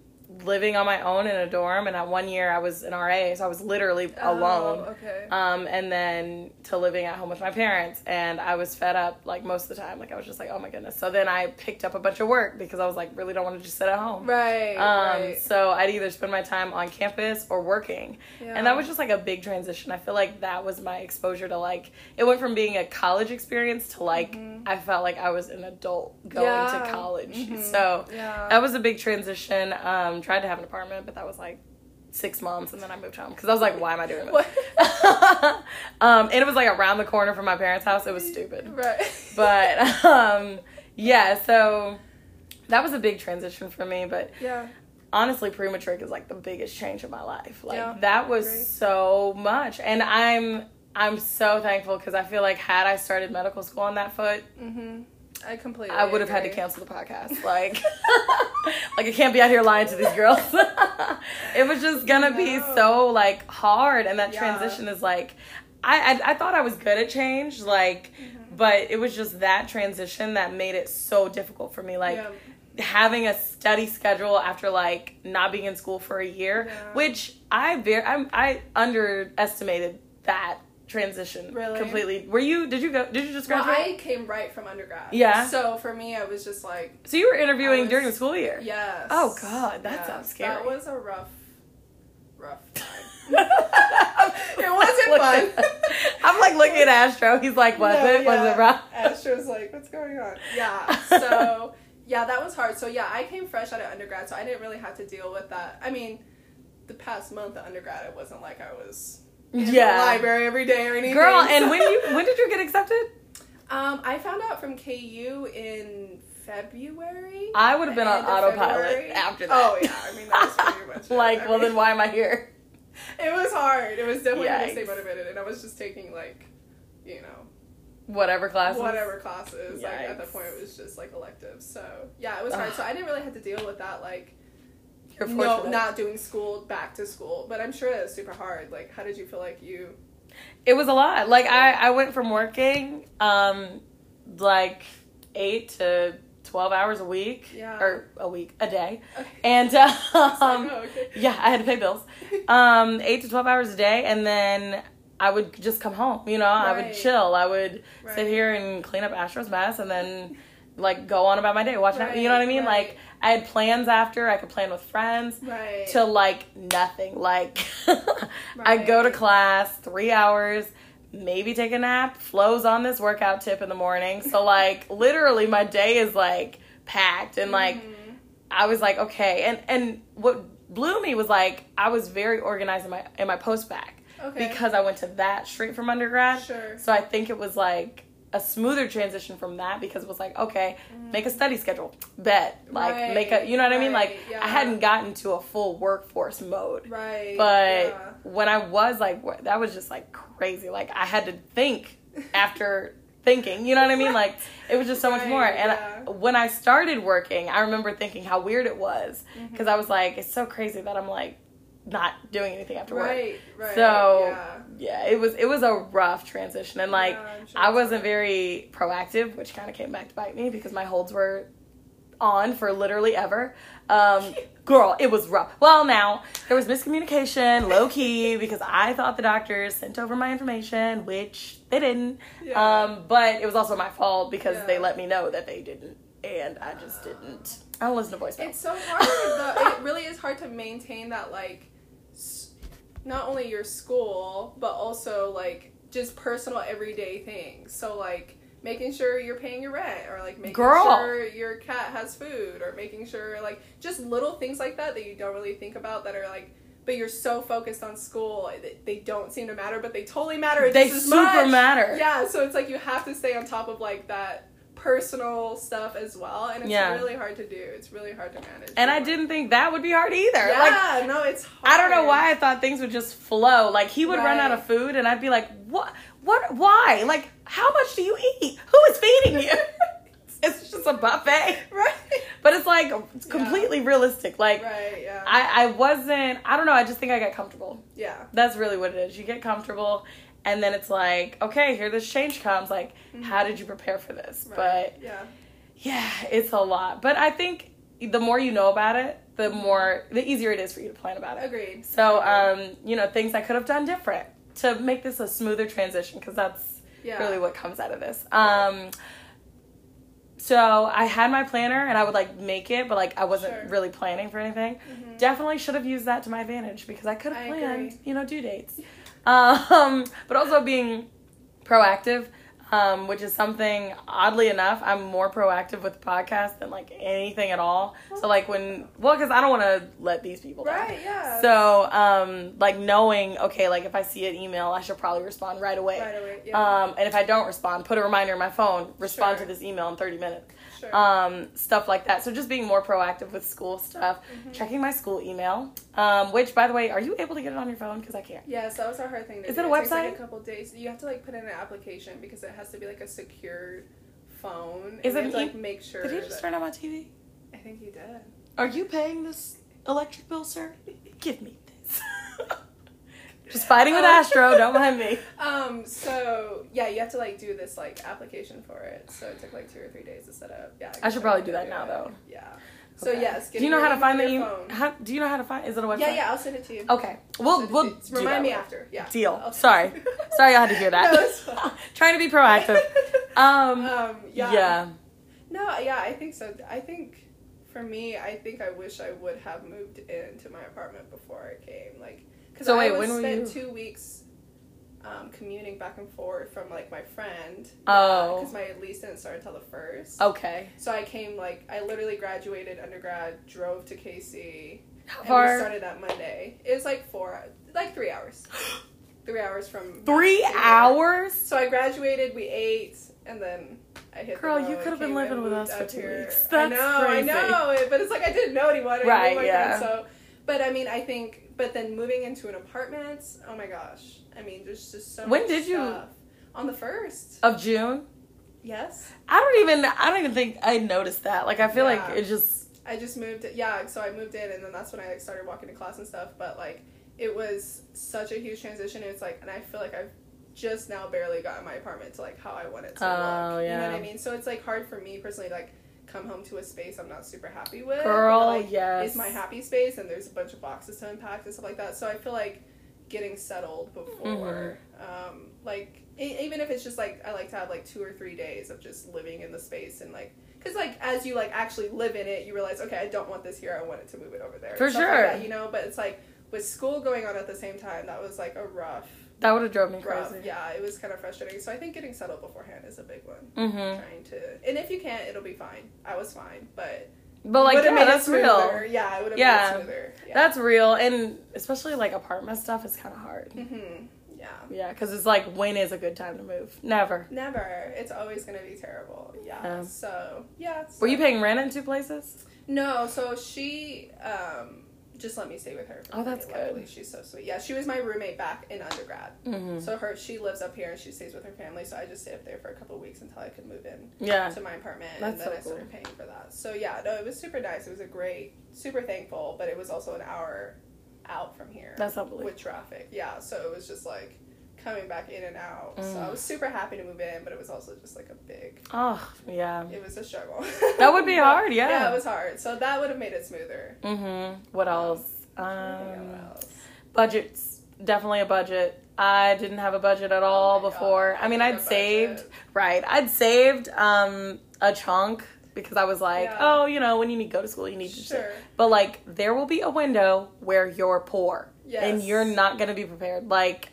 living on my own in a dorm, and at one year I was an RA, so I was literally Oh, alone. okay. Um, and then to living at home with my parents, and I was fed up like most of the time. Like I was just like, oh my goodness. So then I picked up a bunch of work because I was like, really don't want to just sit at home. right. Um, right. so I'd either spend my time on campus or working. Yeah. And that was just like a big transition. I feel like that was my exposure to like it went from being a college experience to like Mhm. I felt like I was an adult going Yeah. to college. Mhm. So yeah. that was a big transition. Um, tried to have an apartment, but that was like six months, and then I moved home because I was like, "Why am I doing this?" Um, and it was like around the corner from my parents' house. It was stupid, Right. but um, yeah. So that was a big transition for me. But yeah. honestly, pre-matric is like the biggest change of my life. Like Yeah, that was so much, and I'm I'm so thankful because I feel like had I started medical school on that foot, Mhm. I completely. I would have had to cancel the podcast. Like, like I can't be out here lying to these girls. it was just gonna be so like hard, and that Yeah. transition is like, I, I I thought I was good at change, like, Mm-hmm. but it was just that transition that made it so difficult for me. Like Yeah. having a study schedule after like not being in school for a year, Yeah. which I very I, I underestimated that transition Really? completely. Were you? Did you go? Did you just Well, graduate? I came right from undergrad. Yeah. So for me, I was just like, so you were interviewing was- during the school year. yes. Oh, God, that Yes. sounds scary. That was a rough, rough time. it wasn't fun. I'm like looking at Astro. He's like, was No, it? Was it rough? Astro's like, what's going on? Yeah. So yeah, that was hard. So yeah, I came fresh out of undergrad, so I didn't really have to deal with that. I mean, the past month of undergrad, it wasn't like I was in the Yeah. library every day or anything. Girl, and when you when did you get accepted? Um, I found out from KU in February. I would have been on autopilot February. after that. Oh yeah, I mean that was pretty much it. like, I well mean, then why am I here? It was hard. It was definitely hard to stay motivated, and I was just taking like, you know, Whatever classes. whatever classes. Like at that point, it was just like electives. So yeah, it was hard. Ugh. So I didn't really have to deal with that. Like, You're no, not doing school back to school. But I'm sure it was super hard. Like, how did you feel like you? It was a lot. Like I, I went from working um like eight to twelve hours a week. Yeah. Or a week, a day. Okay. And um, like, oh, okay. yeah, I had to pay bills. Um, eight to twelve hours a day, and then I would just come home. You know, I would chill. I would Right. sit here and clean up Astro's mess, and then like go on about my day, watch. Right, you know what I mean? right. Like I had plans after. I could plan with friends. Right. To like nothing. Like I go to class three hours. Maybe take a nap. Flows on this workout tip in the morning. So like literally my day is like packed and like Mhm. I was like, okay. And and what blew me was like I was very organized in my in my post back Okay. because I went to that straight from undergrad. Sure. So I think it was like a smoother transition from that because it was like, okay, make a study schedule, bet, like Right, make a, you know what I mean? Like yeah. I hadn't gotten to a full workforce mode, Right. but yeah. when I was like, wh- that was just like crazy. Like I had to think after thinking, you know what I mean? Like it was just so much more. And yeah. I, when I started working, I remember thinking how weird it was Mm-hmm. because I was like, it's so crazy that I'm like not doing anything after work. Right. Right. So yeah. yeah, it was it was a rough transition, and like Yeah, sure I wasn't very proactive, which kind of came back to bite me because my holds were on for literally ever. Um, girl, it was rough. Well, now there was miscommunication, low key, because I thought the doctors sent over my information, which they didn't. Yeah. Um, but it was also my fault because Yeah. they let me know that they didn't, and I just didn't. I don't listen to voicemail. It's so hard. though. it really is hard to maintain that like, not only your school but also like just personal everyday things. So like making sure you're paying your rent or like making Girl. sure your cat has food or making sure like just little things like that that you don't really think about that are like. But you're so focused on school, eh, they don't seem to matter, but they totally matter. they just super much. matter. Yeah, so it's like you have to stay on top of like that personal stuff as well, and it's Yeah. really hard to do. It's really hard to manage. And I didn't think that would be hard either. Yeah, Like no, it's. Hard. I don't know why I thought things would just flow. Like he would run out of food and I'd be like, "What? What? Why? Like how much do you eat? Who is feeding you?" it's just a buffet. Right. But it's like it's Yeah. completely realistic. Like Right. Yeah. I I wasn't I don't know, I just think I got comfortable. yeah. That's really what it is. You get comfortable and then it's like, okay, here this change comes. Like, how did you prepare for this? Right. But yeah. yeah, it's a lot. But I think the more you know about it, the more the easier it is for you to plan about it. Agreed. So, um, you know, things I could have done different to make this a smoother transition because that's yeah. really what comes out of this. Um, so I had my planner and I would like make it, but like I wasn't Sure. really planning for anything. Mhm. Definitely should have used that to my advantage because I could have planned, agree. you know, due dates. Um, but also being proactive, um, which is something oddly enough, I'm more proactive with the podcast than like anything at all. So like when, well, because I don't want to let these people down. Right. Yeah. So, um, like knowing, okay, like if I see an email, I should probably respond right away. Right away. Yeah. Um, and if I don't respond, put a reminder in my phone, respond Sure. to this email in 30 minutes. Sure. Um, stuff like that. So just being more proactive with school stuff, Mm-hmm. checking my school email. Um, which, by the way, are you able to get it on your phone? Because I can't. Yes, that was a hard thing to Is do. it a takes, like, website? a couple days. You have to like put in an application because it has to be like a secured phone. Is and it you have to, an like make sure? Did you just that- turn on my TV? I think you did. Are you paying this electric bill, sir? Give me this. just fighting with. Astro. Don't mind me. Um. So yeah, you have to like do this like application for it. So it took like two or three days to set up. Yeah. I should probably do that now, it. though. Yeah. So Okay. yes. Do you know how to find the email? How, do you know how to find? Is it a website? Yeah, yeah. I'll send it to you. Okay. We'll we'll do remind that me after. Yeah. Deal. Sorry. Sorry, I had to hear that. No. Trying to be proactive. Um. Um. Yeah. yeah. No. Yeah. I think so. I think for me, I think I wish I would have moved into my apartment before I came. Like, because So I wait, was when were spent you- two weeks. Um, commuting back and forth from like my friend. Oh. Because my lease didn't start until the first. Okay. So I came like I literally graduated undergrad, drove to KC, How and we far? started that Monday. It was like four, like three hours, three hours from Three hours. So I graduated, we ate, and then I hit. Girl, you could've been living with us for two here. weeks. I know, crazy. I know, but it's like I didn't know anyone. I Right, yeah. friends, so, but I mean, I think, but then moving into an apartment. Oh my gosh! I mean, there's just so. When much did you- stuff. On the first. Of June. Yes. I don't even. I don't even think I noticed that. Like I feel Yeah. like it just. I just moved. Yeah, so I moved in, and then that's when I like, started walking to class and stuff. But like, it was such a huge transition. It's like, and I feel like I've just now barely gotten my apartment to like how I want it to Oh, look. You know what I mean? So it's like hard for me personally, like come home to a space I'm not super happy with. Girl, like, yes. Is my happy space, and there's a bunch of boxes to unpack and stuff like that. So I feel like getting settled before, Mm-hmm. um, like e- even if it's just like I like to have like two or three days of just living in the space and like because like as you like actually live in it, you realize okay, I don't want this here. I want it to move it over there. For Stuff like sure. that, you know. But it's like with school going on at the same time, that was like a rough, That would have drove me rough. crazy. Yeah, it was kind of frustrating. So I think getting settled beforehand is a big one. Mm-hmm. Trying to, and if you can't, it'll be fine. I was fine, but But like, yeah, that's real. Yeah, it would have Yeah. made smoother. Yeah. That's real, and especially like apartment stuff is kind of hard. hmm Yeah. Yeah, because it's like, when is a good time to move? Never. Never. It's always gonna be terrible. Yeah. Yeah. So yeah. Were you paying rent in two places? No. So she um just let me stay with her. For Oh, that's free, luckily. good. She's so sweet. Yeah, she was my roommate back in undergrad. Mm-hmm. So her she lives up here and she stays with her family. So I just stayed up there for a couple weeks until I could move in Yeah. to my apartment, That's and then so I started cool. paying for that. So yeah, no, it was super nice. It was a great, super thankful, but it was also an hour out from here That's unbelievable. with traffic. Yeah, so it was just like coming back in and out. So Mm. I was super happy to move in, but it was also just like a big. Oh, yeah. It was a struggle. That would be hard, yeah. Yeah, it was hard. So that would have made it smoother. Mm-hmm. What else? Um, what else? budgets. Definitely a budget. I didn't have a budget at all Oh before. God, I mean, I'd saved, right? I'd saved um, a chunk because I was like, Yeah. oh, you know, when you need to go to school, you need to. Sure. But like, there will be a window where you're poor, and you're not gonna be prepared. Like,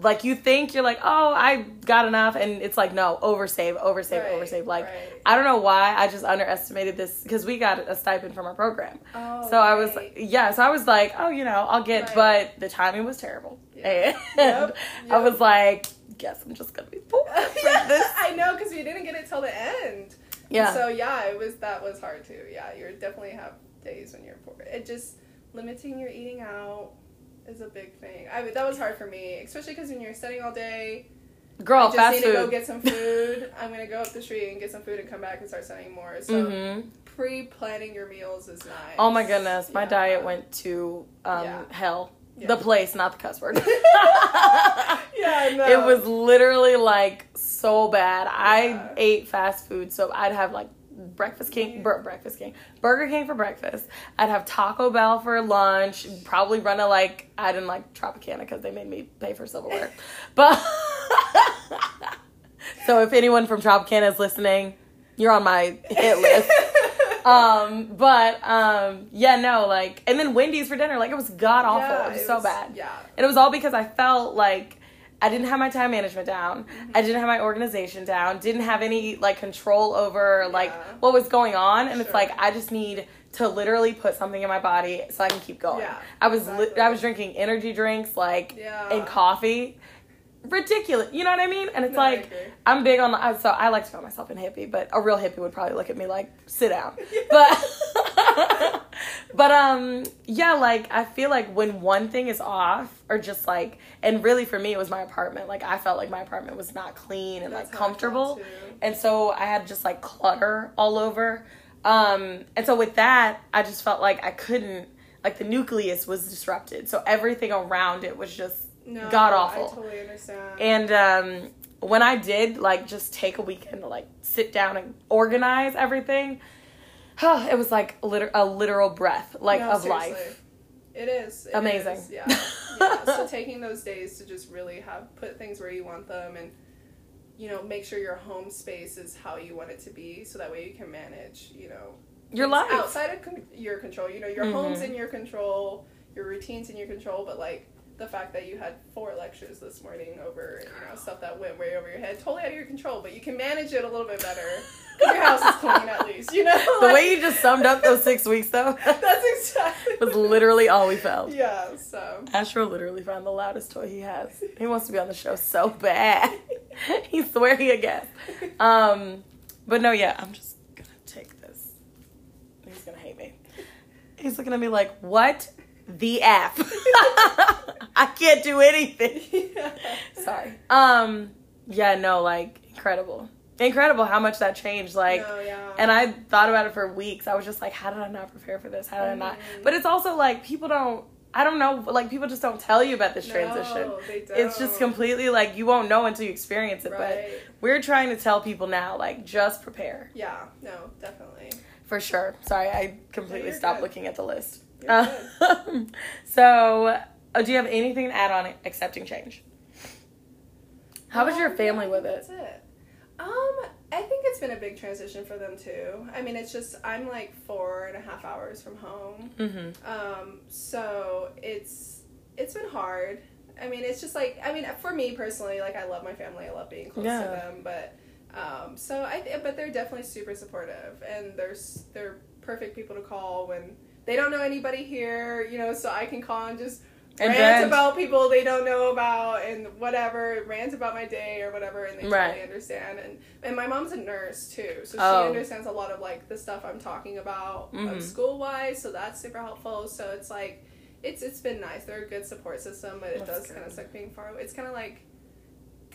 like you think you're like, oh, I got enough, and it's like, no, oversave, oversave, Right, oversave. Like, right. I don't know why I just underestimated this because we got a stipend from our program. Oh, So I was right. yeah, so I was like, oh, you know, I'll get, Right. but the timing was terrible, Yeah. and Yep, I was like, guess I'm just gonna be poor yeah. I know because we didn't get it till the end. Yeah, So yeah, it was that was hard too. Yeah, you definitely have days when you're poor. It just limiting your eating out is a big thing. I mean, that was hard for me, especially because when you're studying all day, girl, I just fast need food. to go get some food. I'm gonna go up the street and get some food and come back and start studying more. So hmm pre-planning your meals is nice. Oh my goodness, my Yeah. diet went to um, Yeah. hell. Yeah. The place, not the cuss word. Yeah, I know. It was literally like so bad. I ate fast food, so I'd have like breakfast king, bur- breakfast king, Burger King for breakfast. I'd have Taco Bell for lunch. Probably run a like I didn't like Tropicana because they made me pay for silverware, but so if anyone from Tropicana is listening, you're on my hit list. Um, but um, yeah, no, like, and then Wendy's for dinner, like it was god awful. Yeah, it was it so was- bad. yeah. and it was all because I felt like I didn't have my time management down. Mm-hmm. I didn't have my organization down. Didn't have any like control over like Yeah. what was going on. And it's like I just need to literally put something in my body so I can keep going. Yeah, I was li- I was drinking energy drinks like Yeah. and coffee. Ridiculous, you know what I mean? And it's No, like. I'm big on the so I like to call myself a hippie, but a real hippie would probably look at me like sit down. But but um yeah, like I feel like when one thing is off or just like and really for me it was my apartment. Like I felt like my apartment was not clean and That's like how I felt, comfortable. And so I had just like clutter all over. Um and so with that, I just felt like I couldn't like the nucleus was disrupted. So everything around it was just no, god awful. I totally understand. And um, when I did like just take a weekend to like sit down and organize everything, it was like liter- a literal breath like No, of seriously. life. It is it Amazing. is, Yeah. yeah. So taking those days to just really have put things where you want them and you know make sure your home space is how you want it to be, so that way you can manage. You know Your life. outside of con- your control. You know your Mhm. home's in your control, your routines in your control, but like. The fact that you had four lectures this morning over, you know, stuff that went way over your head, totally out of your control, but you can manage it a little bit better. your house is clean at least, you know. The Like- way you just summed up those six weeks though That's exactly. was literally all we felt. Yeah. So. Asher literally found the loudest toy he has. He wants to be on the show so bad. he swear he a guest. Um, but no, yeah, I'm just gonna take this. He's gonna hate me. He's looking at me like, what the F? I can't do anything. Sorry. Um, yeah, no, like incredible. Incredible how much that changed. Like No, yeah. and I thought about it for weeks. I was just like, how did I not prepare for this? How did I not? Mhm. But it's also like people don't. I don't know. Like people just don't tell you about this No, transition. they It's just completely like you won't know until you experience it. Right. But we're trying to tell people now, like just prepare Yeah. No, definitely. for sure. Sorry, I completely you're stopped good. looking at the list. Um, so, uh, do you have anything to add on accepting change? How was your Um, family yeah, with That's it? it. Um, I think it's been a big transition for them too. I mean, it's just I'm like four and a half hours from home. Mm-hmm. Um, so it's it's been hard. I mean, it's just like I mean, for me personally, like I love my family. I love being close Yeah. to them, but um, so I th- but they're definitely super supportive, and they're they're perfect people to call when they don't know anybody here. You know, so I can call and just And rant vent. about people they don't know about and whatever, rant about my day or whatever, and they Right. totally understand. And and my mom's a nurse too, so Oh. she understands a lot of like the stuff I'm talking about Mhm. school wise. So that's super helpful. So it's like it's it's been nice. They're a good support system, but it That's does kind of suck being far away. It's kind of like.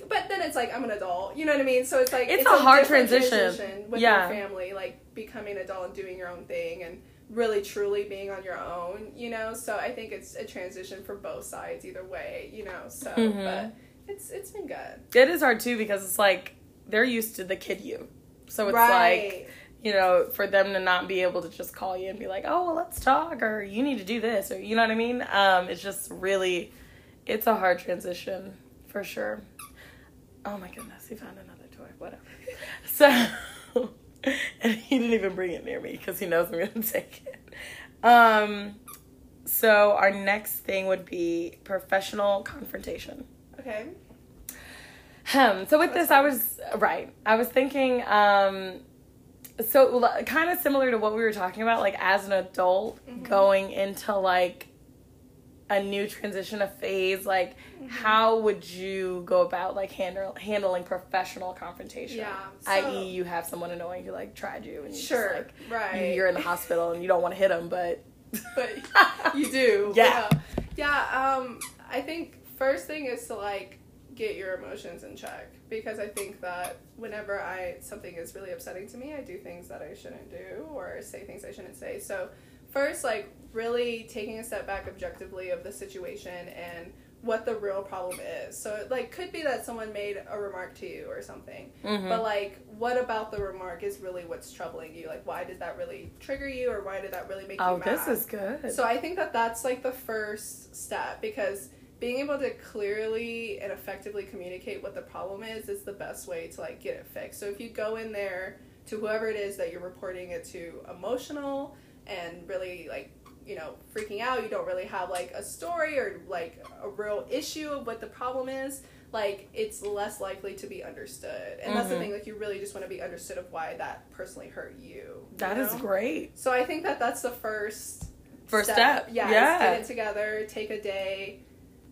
But then it's like I'm an adult, you know what I mean. So it's like It's a hard different transition. with Yeah. your family, like becoming an adult and doing your own thing, and really truly being on your own, you know. So I think it's a transition for both sides, either way, you know. So, Mhm. but it's it's been good. It is hard too because it's like they're used to the kid you. So it's like you know, for them to not be able to just call you and be like, "Oh, well, let's talk," or "You need to do this," or you know what I mean. Um, it's just really, it's a hard transition for sure. Oh my goodness, he found another toy. Whatever. So, and he didn't even bring it near me because he knows I'm gonna take it. Um, so our next thing would be professional confrontation. Okay. Um, so with this, I was right. I was thinking, um, so kind of similar to what we were talking about, like as an adult going into like a new transition, a phase. Like, how would you go about like handle handling professional confrontation? Yeah, i.e., you have someone annoying who like tried you, and you Sure. just, like, right. you're in the hospital and you don't want to hit them, but but you do. Yeah. Yeah. Yeah, um I think first thing is to like get your emotions in check because I think that whenever I something is really upsetting to me, I do things that I shouldn't do or say things I shouldn't say. So first like really taking a step back objectively of the situation and what the real problem is. So it like could be that someone made a remark to you or something. Mhm. But like what about the remark is really what's troubling you? Like why did that really trigger you or why did that really make oh, you mad? this is good. So I think that that's like the first step because being able to clearly and effectively communicate what the problem is is the best way to like get it fixed. So if you go in there to whoever it is that you're reporting it to emotional and really like you know freaking out you don't really have like a story or like a real issue of what the problem is like it's less likely to be understood and that's the Mhm. thing like you really just want to be understood of why that personally hurt you, you That is know? great. So I think that that's the first First step. Yeah, Yeah. get it together, take a day,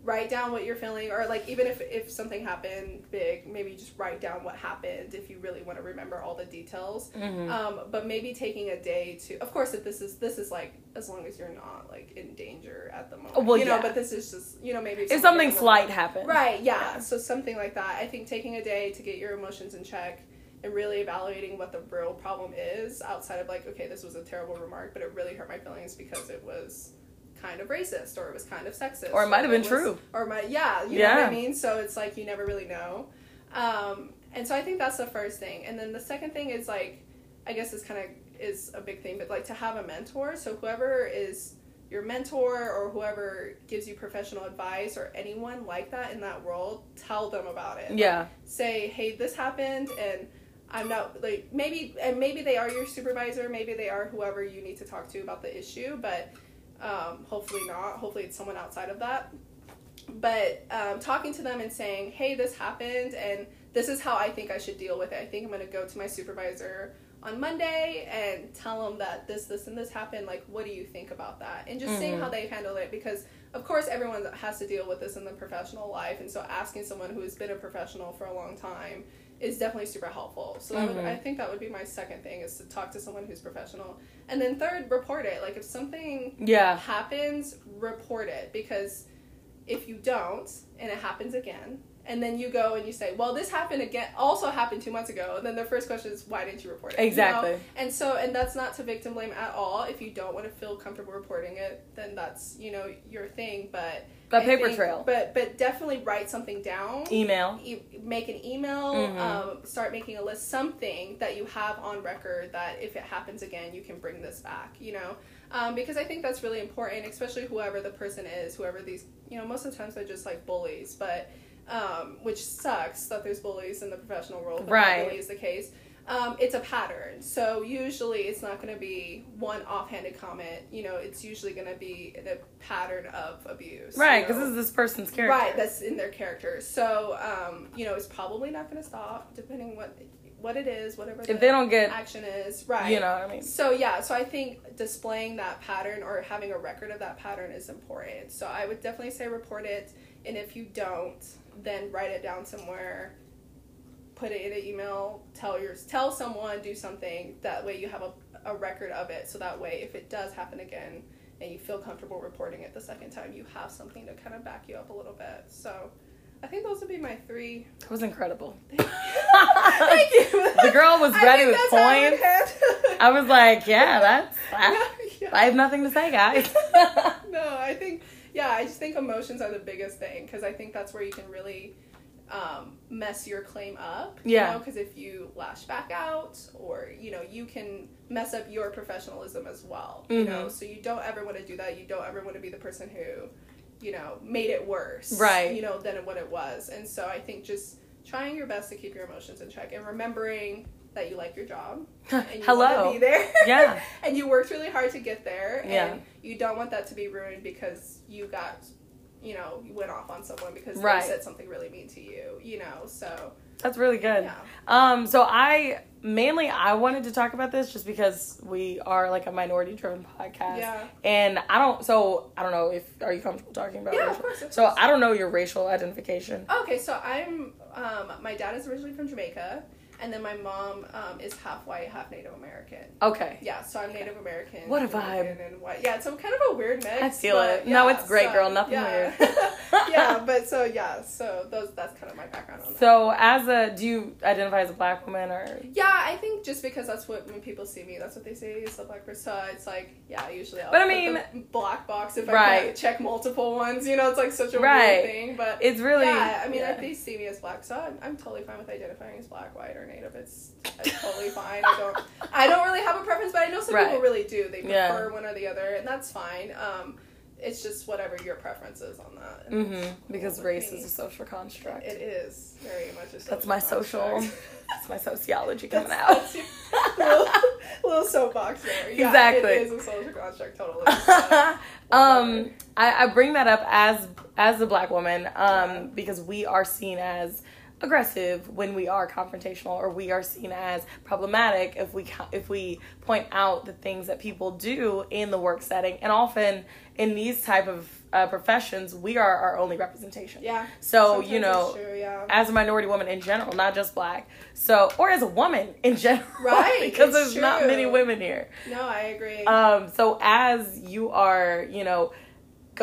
write down what you're feeling, or like even if if something happened big, maybe just write down what happened if you really want to remember all the details. Mhm. Um, but maybe taking a day to, of course, if this is this is like as long as you're not like in danger at the moment, Well, you know. But this is just you know maybe if someone something slight happens, Right, yeah. Yeah. So something like that. I think taking a day to get your emotions in check and really evaluating what the real problem is outside of like, okay, this was a terrible remark, but it really hurt my feelings because it was kind of racist or it was kind of sexist. Or it might have been was- true. Or might yeah, you know what I mean? So it's like you never really know. Um, and so I think that's the first thing. And then the second thing is like I guess this kind of is a big thing, but like to have a mentor. So whoever is your mentor or whoever gives you professional advice or anyone like that in that world, tell them about it. Yeah. Say, hey, this happened and I'm not like maybe and maybe they are your supervisor, maybe they are whoever you need to talk to about the issue, but um, hopefully not. Hopefully it's someone outside of that. But um, talking to them and saying, hey, this happened and this is how I think I should deal with it. I think I'm going to go to my supervisor on Monday and tell them that this, this, and this happened. Like, what do you think about that? And just seeing Mhm. how they handle it because, of course, everyone has to deal with this in the professional life. And so asking someone who has been a professional for a long time is definitely super helpful. So that would. I mm-hmm. think that would be my second thing is to talk to someone who's professional. And then third, report it. Like if something Yeah. happens, report it because if you don't and it happens again, and then you go and you say, "Well, this happened again. Also happened two months ago." And then the first question is, "Why didn't you report it?" you know? Exactly. And so, and that's not to victim blame at all. If you don't want to feel comfortable reporting it, then that's you know your thing. But But I paper think- trail. But but definitely write something down Email. e- make an email, Mhm. um, start making a list, something that you have on record that if it happens again, you can bring this back, you know? Um, because I think that's really important, especially whoever the person is, whoever these, you know, most of the times they're just like bullies, but, um, which sucks that there's bullies in the professional world, but Right. that really is the case. Um, it's a pattern. So usually it's not going to be one offhanded comment. You know, it's usually going to be a pattern of abuse. you Right, know? because this is this person's character. Right, that's in their character. So, um, you know, it's probably not going to stop, depending what what it is, whatever the if they don't get, action is. Right. you know what I mean? So yeah, so I think displaying that pattern or having a record of that pattern is important. So I would definitely say report it, and if you don't, then write it down somewhere. Put it in an email. Tell your tell someone. Do something. That way you have a, a record of it. So that way, if it does happen again, and you feel comfortable reporting it the second time, you have something to kind of back you up a little bit. So, I think those would be my three. It was incredible. Thank you. The girl was ready with that's how I would points. I was like, yeah, that's. I, Yeah. I have nothing to say, guys. no, I think yeah, I just think emotions are the biggest thing because I think that's where you can really um, mess your claim up. Yeah. Because if you lash back out, or you know, you can mess up your professionalism as well. You know, so you don't ever want to do that. You don't ever want to be the person who, you know, made it worse. Right. You know, than what it was. And so I think just trying your best to keep your emotions in check and remembering that you like your job and you Hello. be there. Yeah. and you worked really hard to get there. Yeah. And you don't want that to be ruined because you got, you know, you went off on someone because Right. they said something really mean to you. You know, so That's really good. yeah. Um, so I mainly I wanted to talk about this just because we are like a minority driven podcast. Yeah. And I don't so I don't know if are you comfortable talking about Yeah, of course, of so course. I don't know your racial identification. Okay, so I'm. Um, my dad is originally from Jamaica, and then my mom um, is half white, half Native American. Okay. Yeah, so I'm Native American. What a Jamaican, And white. Yeah, it's some kind of a weird mix. I feel it. No, it's great, girl. Nothing yeah. weird. yeah, but so yeah, so those that's kind of my background on that. So as a do you identify as a black woman or Yeah, I think just because that's what when people see me, that's what they say is the black person. So it's like, yeah, usually I'll But I mean- black box if I Right. can't check multiple ones. You know, it's like such a Right. weird thing. But it's really yeah, I mean, yeah. if they see me as black, so I'm, I'm totally fine with identifying as black, white, or native. It's, it's totally fine. I don't, I don't really have a preference, but I know some Right. people really do. They prefer Yeah. one or the other, and that's fine. Um, it's just whatever your preference is on that. And hmm that's because race me. is a social construct. It is very much a social That's my social that's my sociology coming That's- out. that's your little, little soapbox there. Yeah, Exactly. It is a social construct, totally. So, um, I, I bring that up as as a black woman um, Yeah. because we are seen as aggressive when we are confrontational, or we are seen as problematic if we if we point out the things that people do in the work setting, and often in these type of uh, professions, we are our only representation. yeah. So Sometimes you know, true, yeah. as a minority woman in general, not just black. So, or as a woman in general, Right, because there's not many women here. No, I agree. Um, so as you are, you know,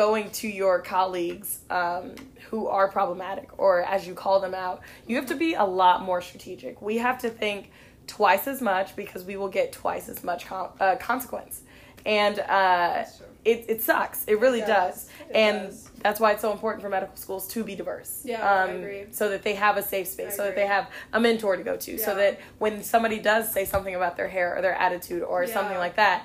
going to your colleagues um, who are problematic, or as you call them out, you have to be a lot more strategic. We have to think twice as much because we will get twice as much con- uh, consequence, and uh, it it sucks. It really It does, does. It and does. that's why it's so important for medical schools to be diverse. Yeah, I um, agree. So that they have a safe space, I so that they have a mentor to go to, so that when somebody does say something about their hair or their attitude or Yeah. something like that,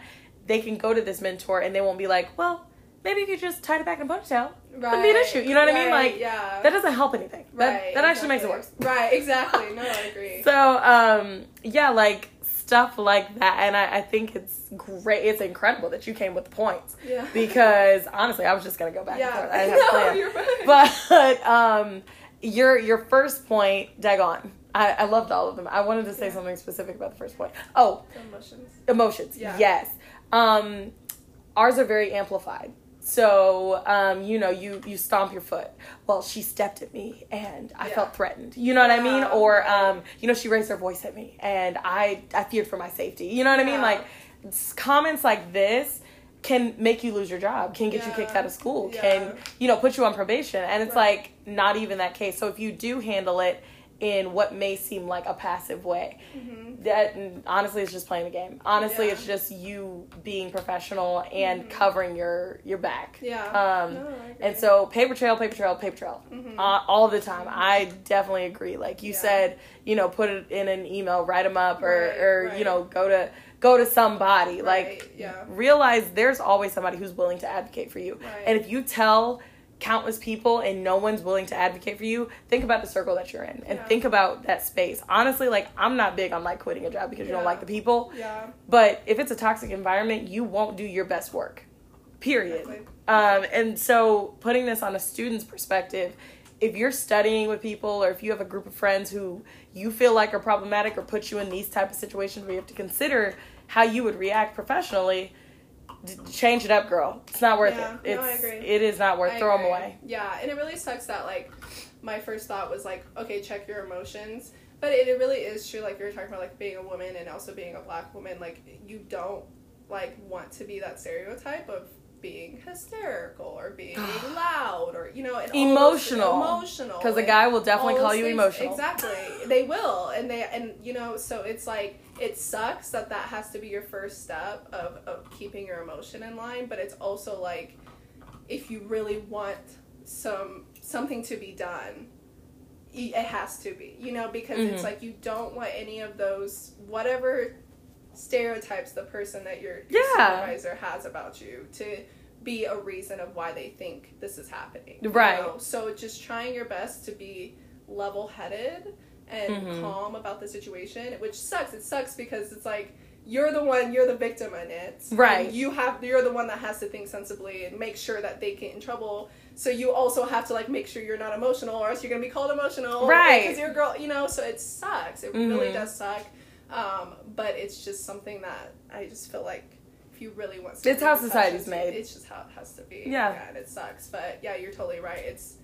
they can go to this mentor and they won't be like, well, maybe if you just tied it back in a ponytail, wouldn't be an issue. You know what I mean? Like yeah. that doesn't help anything. That right. that actually makes it worse. Right, exactly. No, I agree. So um, yeah, like stuff like that, and I, I think it's great. It's incredible that you came with the points yeah. because honestly, I was just gonna go back and forth. I yeah. didn't no, you're right. But um, your your first point, daggone. I, I loved all of them. I wanted to say Yeah. something specific about the first point. Oh, Emotions. emotions. Yeah. Yes. Um, ours are very amplified. So um, you know, you you stomp your foot. Well, she stepped at me and I Yeah. felt threatened. You know what I mean? Or um, you know, she raised her voice at me and I I feared for my safety. You know what I mean? Like comments like this can make you lose your job, can get you kicked out of school, Yeah. can you know put you on probation, and it's Right. like not even that case. So if you do handle it in what may seem like a passive way, Mhm. that honestly it's just playing the game honestly Yeah. it's just you being professional and Mhm. covering your your back Yeah. um No, and so paper trail paper trail paper trail Mhm. uh, all the time i definitely agree like you Yeah. said you know put it in an email write them up or Right, or right. you know go to go to somebody Right, like yeah. realize there's always somebody who's willing to advocate for you Right. and if you tell countless people and no one's willing to advocate for you think about the circle that you're in and Yeah. think about that space honestly like i'm not big on like quitting a job because you don't like the people Yeah. but if it's a toxic environment you won't do your best work period Exactly. um, and so putting this on a student's perspective if you're studying with people or if you have a group of friends who you feel like are problematic or put you in these type of situations where you have to consider how you would react professionally change it up girl it's not worth Yeah. it No, I it's agree. it is not worth I throw them away Yeah, and it really sucks that like my first thought was like, okay, check your emotions. But it, it really is true, like you were talking about like being a woman and also being a black woman, like you don't like want to be that stereotype of being hysterical or being loud or you know and all those- Emotional. emotional because a guy will definitely call you things- emotional Exactly. They will. And they and you know, so it's like it sucks that that has to be your first step of, of keeping your emotion in line, but it's also like if you really want some something to be done, it has to be. You know, because Mhm. it's like you don't want any of those whatever stereotypes the person that your, your Yeah. supervisor has about you to be a reason of why they think this is happening. Right. know? So just trying your best to be level headed and Mhm. calm about the situation, which sucks. It sucks because it's like you're the one, you're the victim in it. Right. And you have you're the one that has to think sensibly and make sure that they get in trouble. So you also have to like make sure you're not emotional, or else you're gonna be called emotional. Right. Because you're a girl, you know. So it sucks. It really Mhm. does suck. Um, but it's just something that I just feel like if you really want. to. It's how society's made. It's just how it has to be. Yeah. and it sucks. But yeah, you're totally right. It's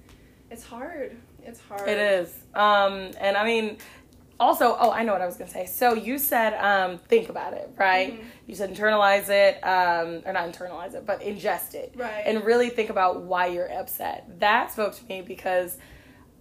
it's hard. It's hard. It is. Um, and I mean, also, oh, I know what I was gonna say. So you said, um, think about it, right? Mhm. You said internalize it, um, or not internalize it, but ingest it, Right. and really think about why you're upset. That spoke to me because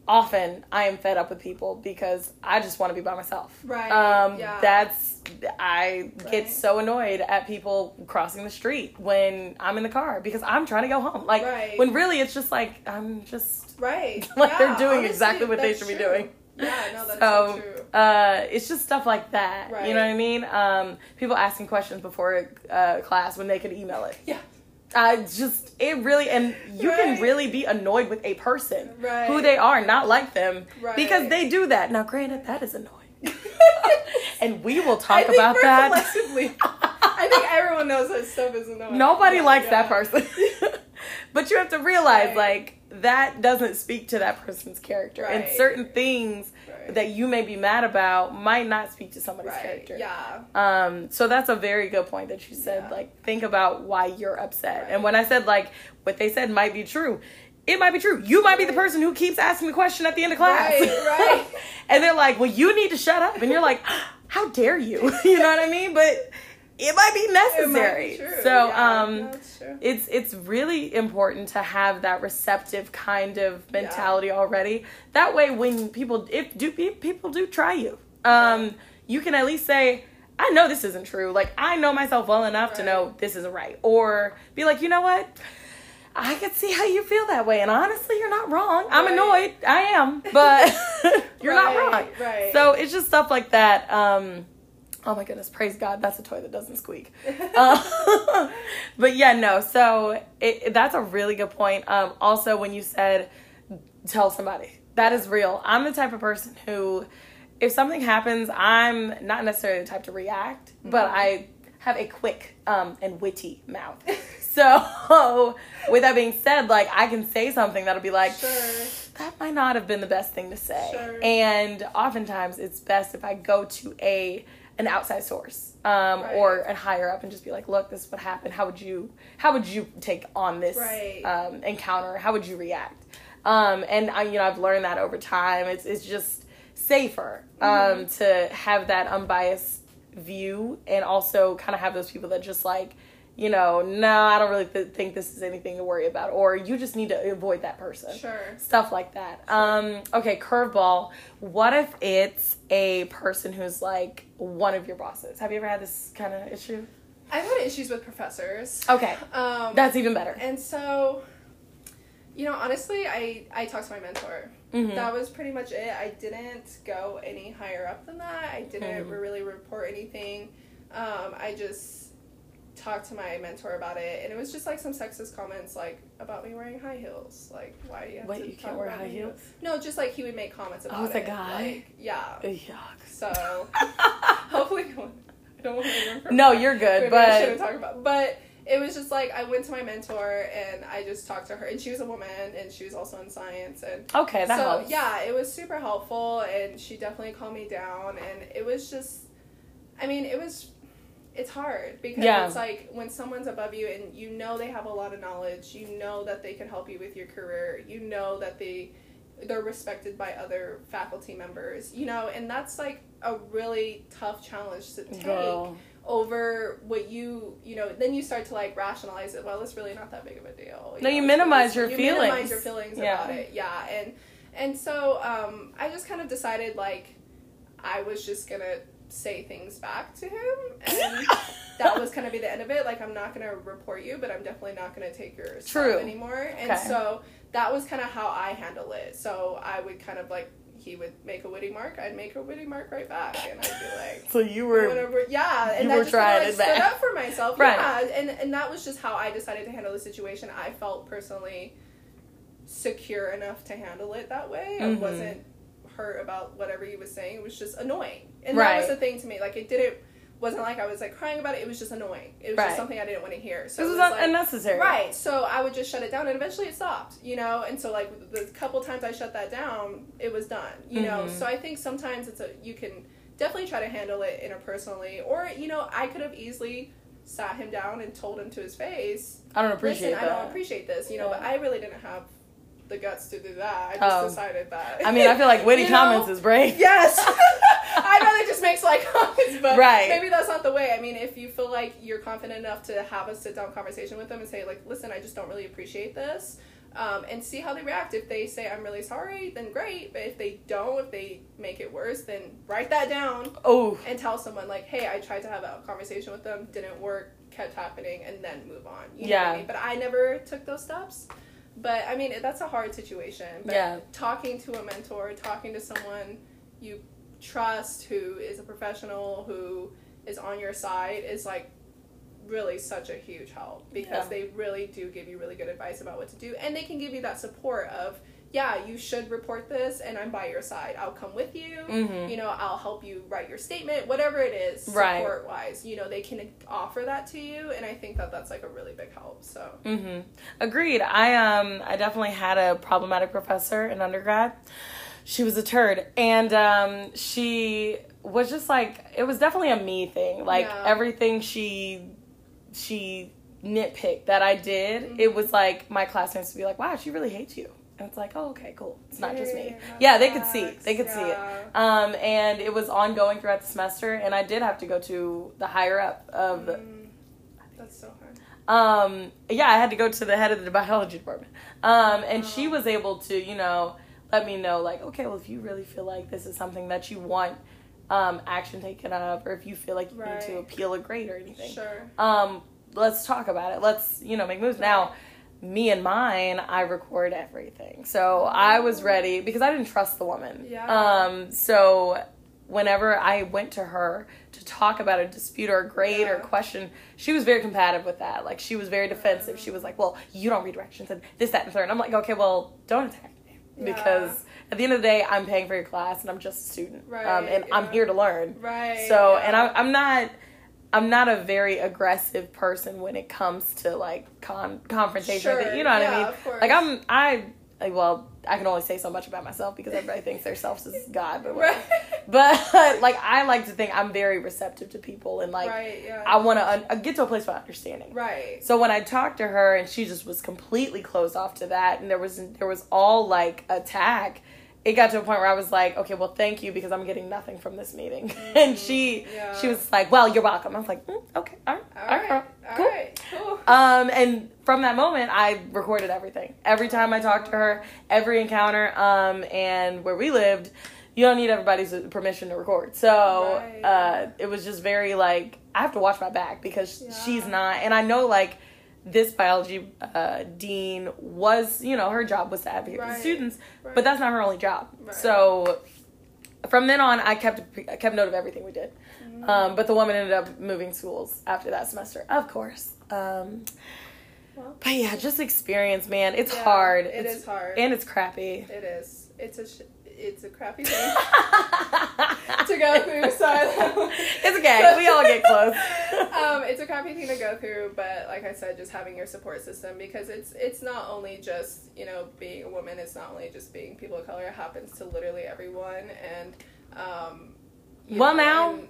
often I am fed up with people because I just want to be by myself. Right, Um, yeah. That's I get Right. so annoyed at people crossing the street when I'm in the car because I'm trying to go home. Like Right. when really it's just like I'm just Right. Like, they're doing honestly, exactly what they should be doing. Yeah, no, that's so, so true. uh, it's just stuff like that. You know what I mean? Um, people asking questions before uh, class when they could email it. Yeah. I just it really and you can really be annoyed with a person Right. who they are, not like them, Right. because they do that. Now, granted, that is annoying, and we will talk about that. collectively- I think everyone knows that stuff is annoying. Nobody Yeah, likes yeah. that person. but you have to realize, Right. like, that doesn't speak to that person's character. And certain things Right. that you may be mad about might not speak to somebody's Right. character. Yeah. Um, so that's a very good point that you said. Yeah. Like, think about why you're upset. Right. And when I said, like, what they said might be true, it might be true. You might be the person who keeps asking the question at the end of class. Right, right. and they're like, well, you need to shut up. And you're like, how dare you? you know what I mean? But it might be necessary. might be. So, yeah, um, it's it's really important to have that receptive kind of mentality already. That way, when people if do people do try you, um, you can at least say, "I know this isn't true. Like I know myself well enough to know this isn't right," or be like, "You know what." I can see how you feel that way, and honestly, you're not wrong. I'm Right. annoyed. I am, but you're not Right, wrong. right. So it's just stuff like that. Um, oh my goodness, praise God, that's a toy that doesn't squeak. Uh, but yeah, no. So it, that's a really good point. Um, also, when you said tell somebody, that is real. I'm the type of person who, if something happens, I'm not necessarily the type to react, but Mhm. I have a quick um, and witty mouth. So, with that being said, like I can say something that'll be like, Sure. that might not have been the best thing to say. Sure. And oftentimes it's best if I go to a an outside source um, Right. or a higher up and just be like, look, this is what happened. How would you how would you take on this Right. um, encounter? How would you react? Um, and I, you know, I've learned that over time. It's it's just safer um, Mm-hmm. to have that unbiased view and also kind of have those people that just like you know no i don't really th- think this is anything to worry about or you just need to avoid that person Sure. stuff like that. Um, okay, curveball. What if it's a person who's like one of your bosses? Have you ever had this kind of issue? I've had issues with professors. Okay, Um, that's even better. and so, you know, honestly, I I talked to my mentor. Mhm. That was pretty much it. I didn't go any higher up than that. I didn't Mhm. really report anything. Um, I just talked to my mentor about it, and it was just like some sexist comments, like about me wearing high heels. Like, why do you have Wait, to you can't wear high me? heels? No, just like he would make comments about Oh, it's a it. guy? Like, yeah. Yuck. So hopefully, I don't want to No, that. you're good, Maybe I shouldn't but talk about. But it was just like I went to my mentor and I just talked to her, and she was a woman, and she was also in science, and okay, that so helps. yeah, it was super helpful, and she definitely calmed me down, and it was just, I mean, it was. It's hard because Yeah. it's like when someone's above you and you know they have a lot of knowledge, you know that they can help you with your career, you know that they they're respected by other faculty members, you know, and that's like a really tough challenge to take Girl. over what you you know then you start to like rationalize it well it's really not that big of a deal No, you minimize your you feelings. minimize your feelings Yeah. about it yeah and and so um i just kind of decided like i was just gonna say things back to him and that was gonna be the end of it like i'm not gonna report you but i'm definitely not gonna take your True. stuff anymore and so that was kind of how i handle it so i would kind of like he would make a witty mark i'd make a witty mark right back and i'd be like So you were whatever. Yeah, and you I were just trying like, stood up for myself. Right. Yeah, and and that was just how I decided to handle the situation. I felt personally secure enough to handle it that way. I Mhm. wasn't hurt about whatever he was saying. It was just annoying, and that was the thing to me. Like it didn't wasn't like I was like crying about it. It was just annoying. It was Right. just something I didn't want to hear. So This was like, unnecessary. Right. So I would just shut it down and eventually it stopped, you know? And so like the couple times I shut that down, it was done, you know? Mhm. So I think sometimes it's a you can definitely try to handle it interpersonally or you know, I could have easily sat him down and told him to his face, I don't appreciate "Listen, that. I don't appreciate this," you know, but I really didn't have the guts to do that. I just Oh. decided that. I mean, I feel like witty You know? comments is brave. Yes. I know that just makes like comments, but Right. maybe that's not the way. I mean, if you feel like you're confident enough to have a sit down conversation with them and say, like, listen, I just don't really appreciate this, um, and see how they react. If they say, I'm really sorry, then great. But if they don't, if they make it worse, then write that down Oh, and tell someone, like, hey, I tried to have a conversation with them, didn't work, kept happening, and then move on. You Yeah. I mean? But I never took those steps. But I mean, that's a hard situation. But Yeah. talking to a mentor, talking to someone you trust who is a professional, who is on your side, is like really such a huge help because Yeah. they really do give you really good advice about what to do. And they can give you that support of, yeah, you should report this, and I'm by your side. I'll come with you. Mhm. You know, I'll help you write your statement, whatever it is, Right. support wise. You know, they can offer that to you, and I think that that's like a really big help. So, hmm Agreed. I um I definitely had a problematic professor in undergrad. She was a turd, and um she was just like it was definitely a me thing. Like Yeah. everything she she nitpicked that I did, Mm-hmm. it was like my classmates would be like, "Wow, she really hates you." And it's like, "Oh, okay, cool. It's not just me." Yeah, they could see. sucks. They could see it. Um, and it was ongoing throughout the semester, and I did have to go to the higher up of the Mm, that's so hard. um yeah i had to go to the head of the biology department um and she Oh. was able to you know let me know like okay well if you really feel like this is something that you want um action taken up, or if you feel like you need to appeal a grade or anything Sure. um let's talk about it let's you know make moves now me and mine i record everything. So i was ready because i didn't trust the woman. Yeah. um so whenever i went to her to talk about a dispute or a grade or a question she was very combative with that. Like she was very defensive. She was like well you don't read directions and this that and third. And i'm like okay well don't attack me Yeah. because at the end of the day i'm paying for your class and i'm just a student Right, um, and i'm here to learn. Right. so, yeah. and I, I'm not, I'm not a very aggressive person when it comes to like con- confrontation. Sure, You know what yeah, I mean? of course. Like I'm, I, like, well, I can only say so much about myself because everybody thinks their self is God, but. Right. But like, I like to think I'm very receptive to people and like, right. Yeah. I want to un- get to a place of understanding. right. So when I talked to her and she just was completely closed off to that, and there was there was all like attack. It got to a point where I was like, okay, well, thank you because I'm getting nothing from this meeting. and she Mm-hmm. yeah. she was like, well, you're welcome. I was like, mm, okay, all right, All all right, right. All cool. right. Cool. Um, and from that moment, I recorded everything. Every time I talked to her, every encounter, um, and where we lived, you don't need everybody's permission to record. So Right. uh, it was just very like I have to watch my back because Yeah. she's not, and I know like this biology uh, dean was, you know, her job was to advocate for the students, Right. but that's not her only job. Right. So from then on, I kept I kept note of everything we did. Mm-hmm. Um, but the woman ended up moving schools after that semester, of course. Um, Well. but yeah, just experience, man. It's Yeah, hard. It it's, is hard. and it's crappy. it is. It's a. Sh- it's a crappy thing to go through. So it's okay. We all get close. um, it's a crappy thing to go through, but like I said, just having your support system because it's it's not only just you know being a woman. It's not only just being people of color. It happens to literally everyone, and um, Well, know, now- and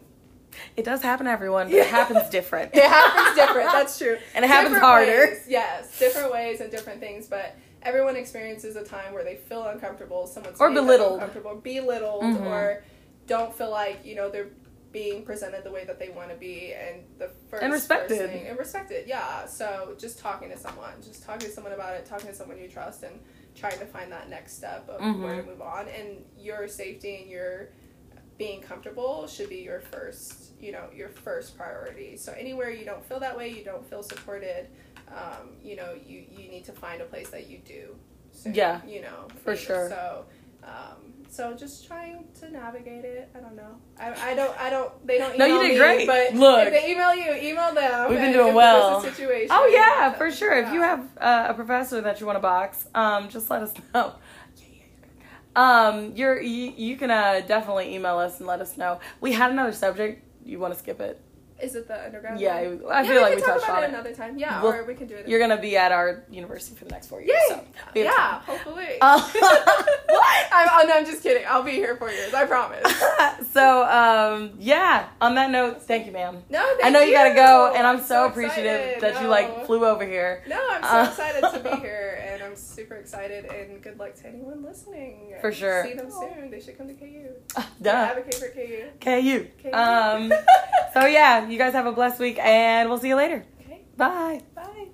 It does happen to everyone, but Yeah. it happens different. it happens different. That's true, And it happens Different harder. ways, yes, different ways and different things, but. Everyone experiences a time where they feel uncomfortable, someone's Or belittled. uncomfortable, belittled, Mhm. or don't feel like you know they're being presented the way that they want to be, and the first And respected. first thing- and respected, yeah. So just talking to someone, just talking to someone about it, talking to someone you trust, and trying to find that next step of Mhm. where to move on, and your safety and your being comfortable should be your first, you know, your first priority. So anywhere you don't feel that way, you don't feel supported, um, you know, you you need to find a place that you do. soon, Yeah, you know, for feel. sure. So, um, so just trying to navigate it. I don't know. I, I don't. I don't. They don't. No, you did me, great. But Look. if they email you, email them. We've been doing well. situation. Oh yeah, for sure. If you have uh, a professor that you want to box, um, just let us know. Um, you're you, you can uh, definitely email us and let us know. We had another subject. You want to skip it? Is it the underground? Yeah, one? I Yeah, feel like can we talk touched about on it another time. Yeah, We'll- or we can do it. You're gonna be at our university for the next four years. Yay! So we yeah, hopefully. Uh, I'm, oh, no, I'm just kidding. I'll be here for years. I promise. so um, yeah. On that note, thank you, ma'am. No, I know you gotta go, and I'm so, appreciative excited. that you like flew over here. No, I'm so Uh, excited to be here, and I'm super excited. And good luck to anyone listening. For sure. See them soon. They should come to KU. Uh, Yeah, Duh. advocate for KU. KU. KU. Um, so yeah, you guys have a blessed week, and we'll see you later. okay. Bye. Bye.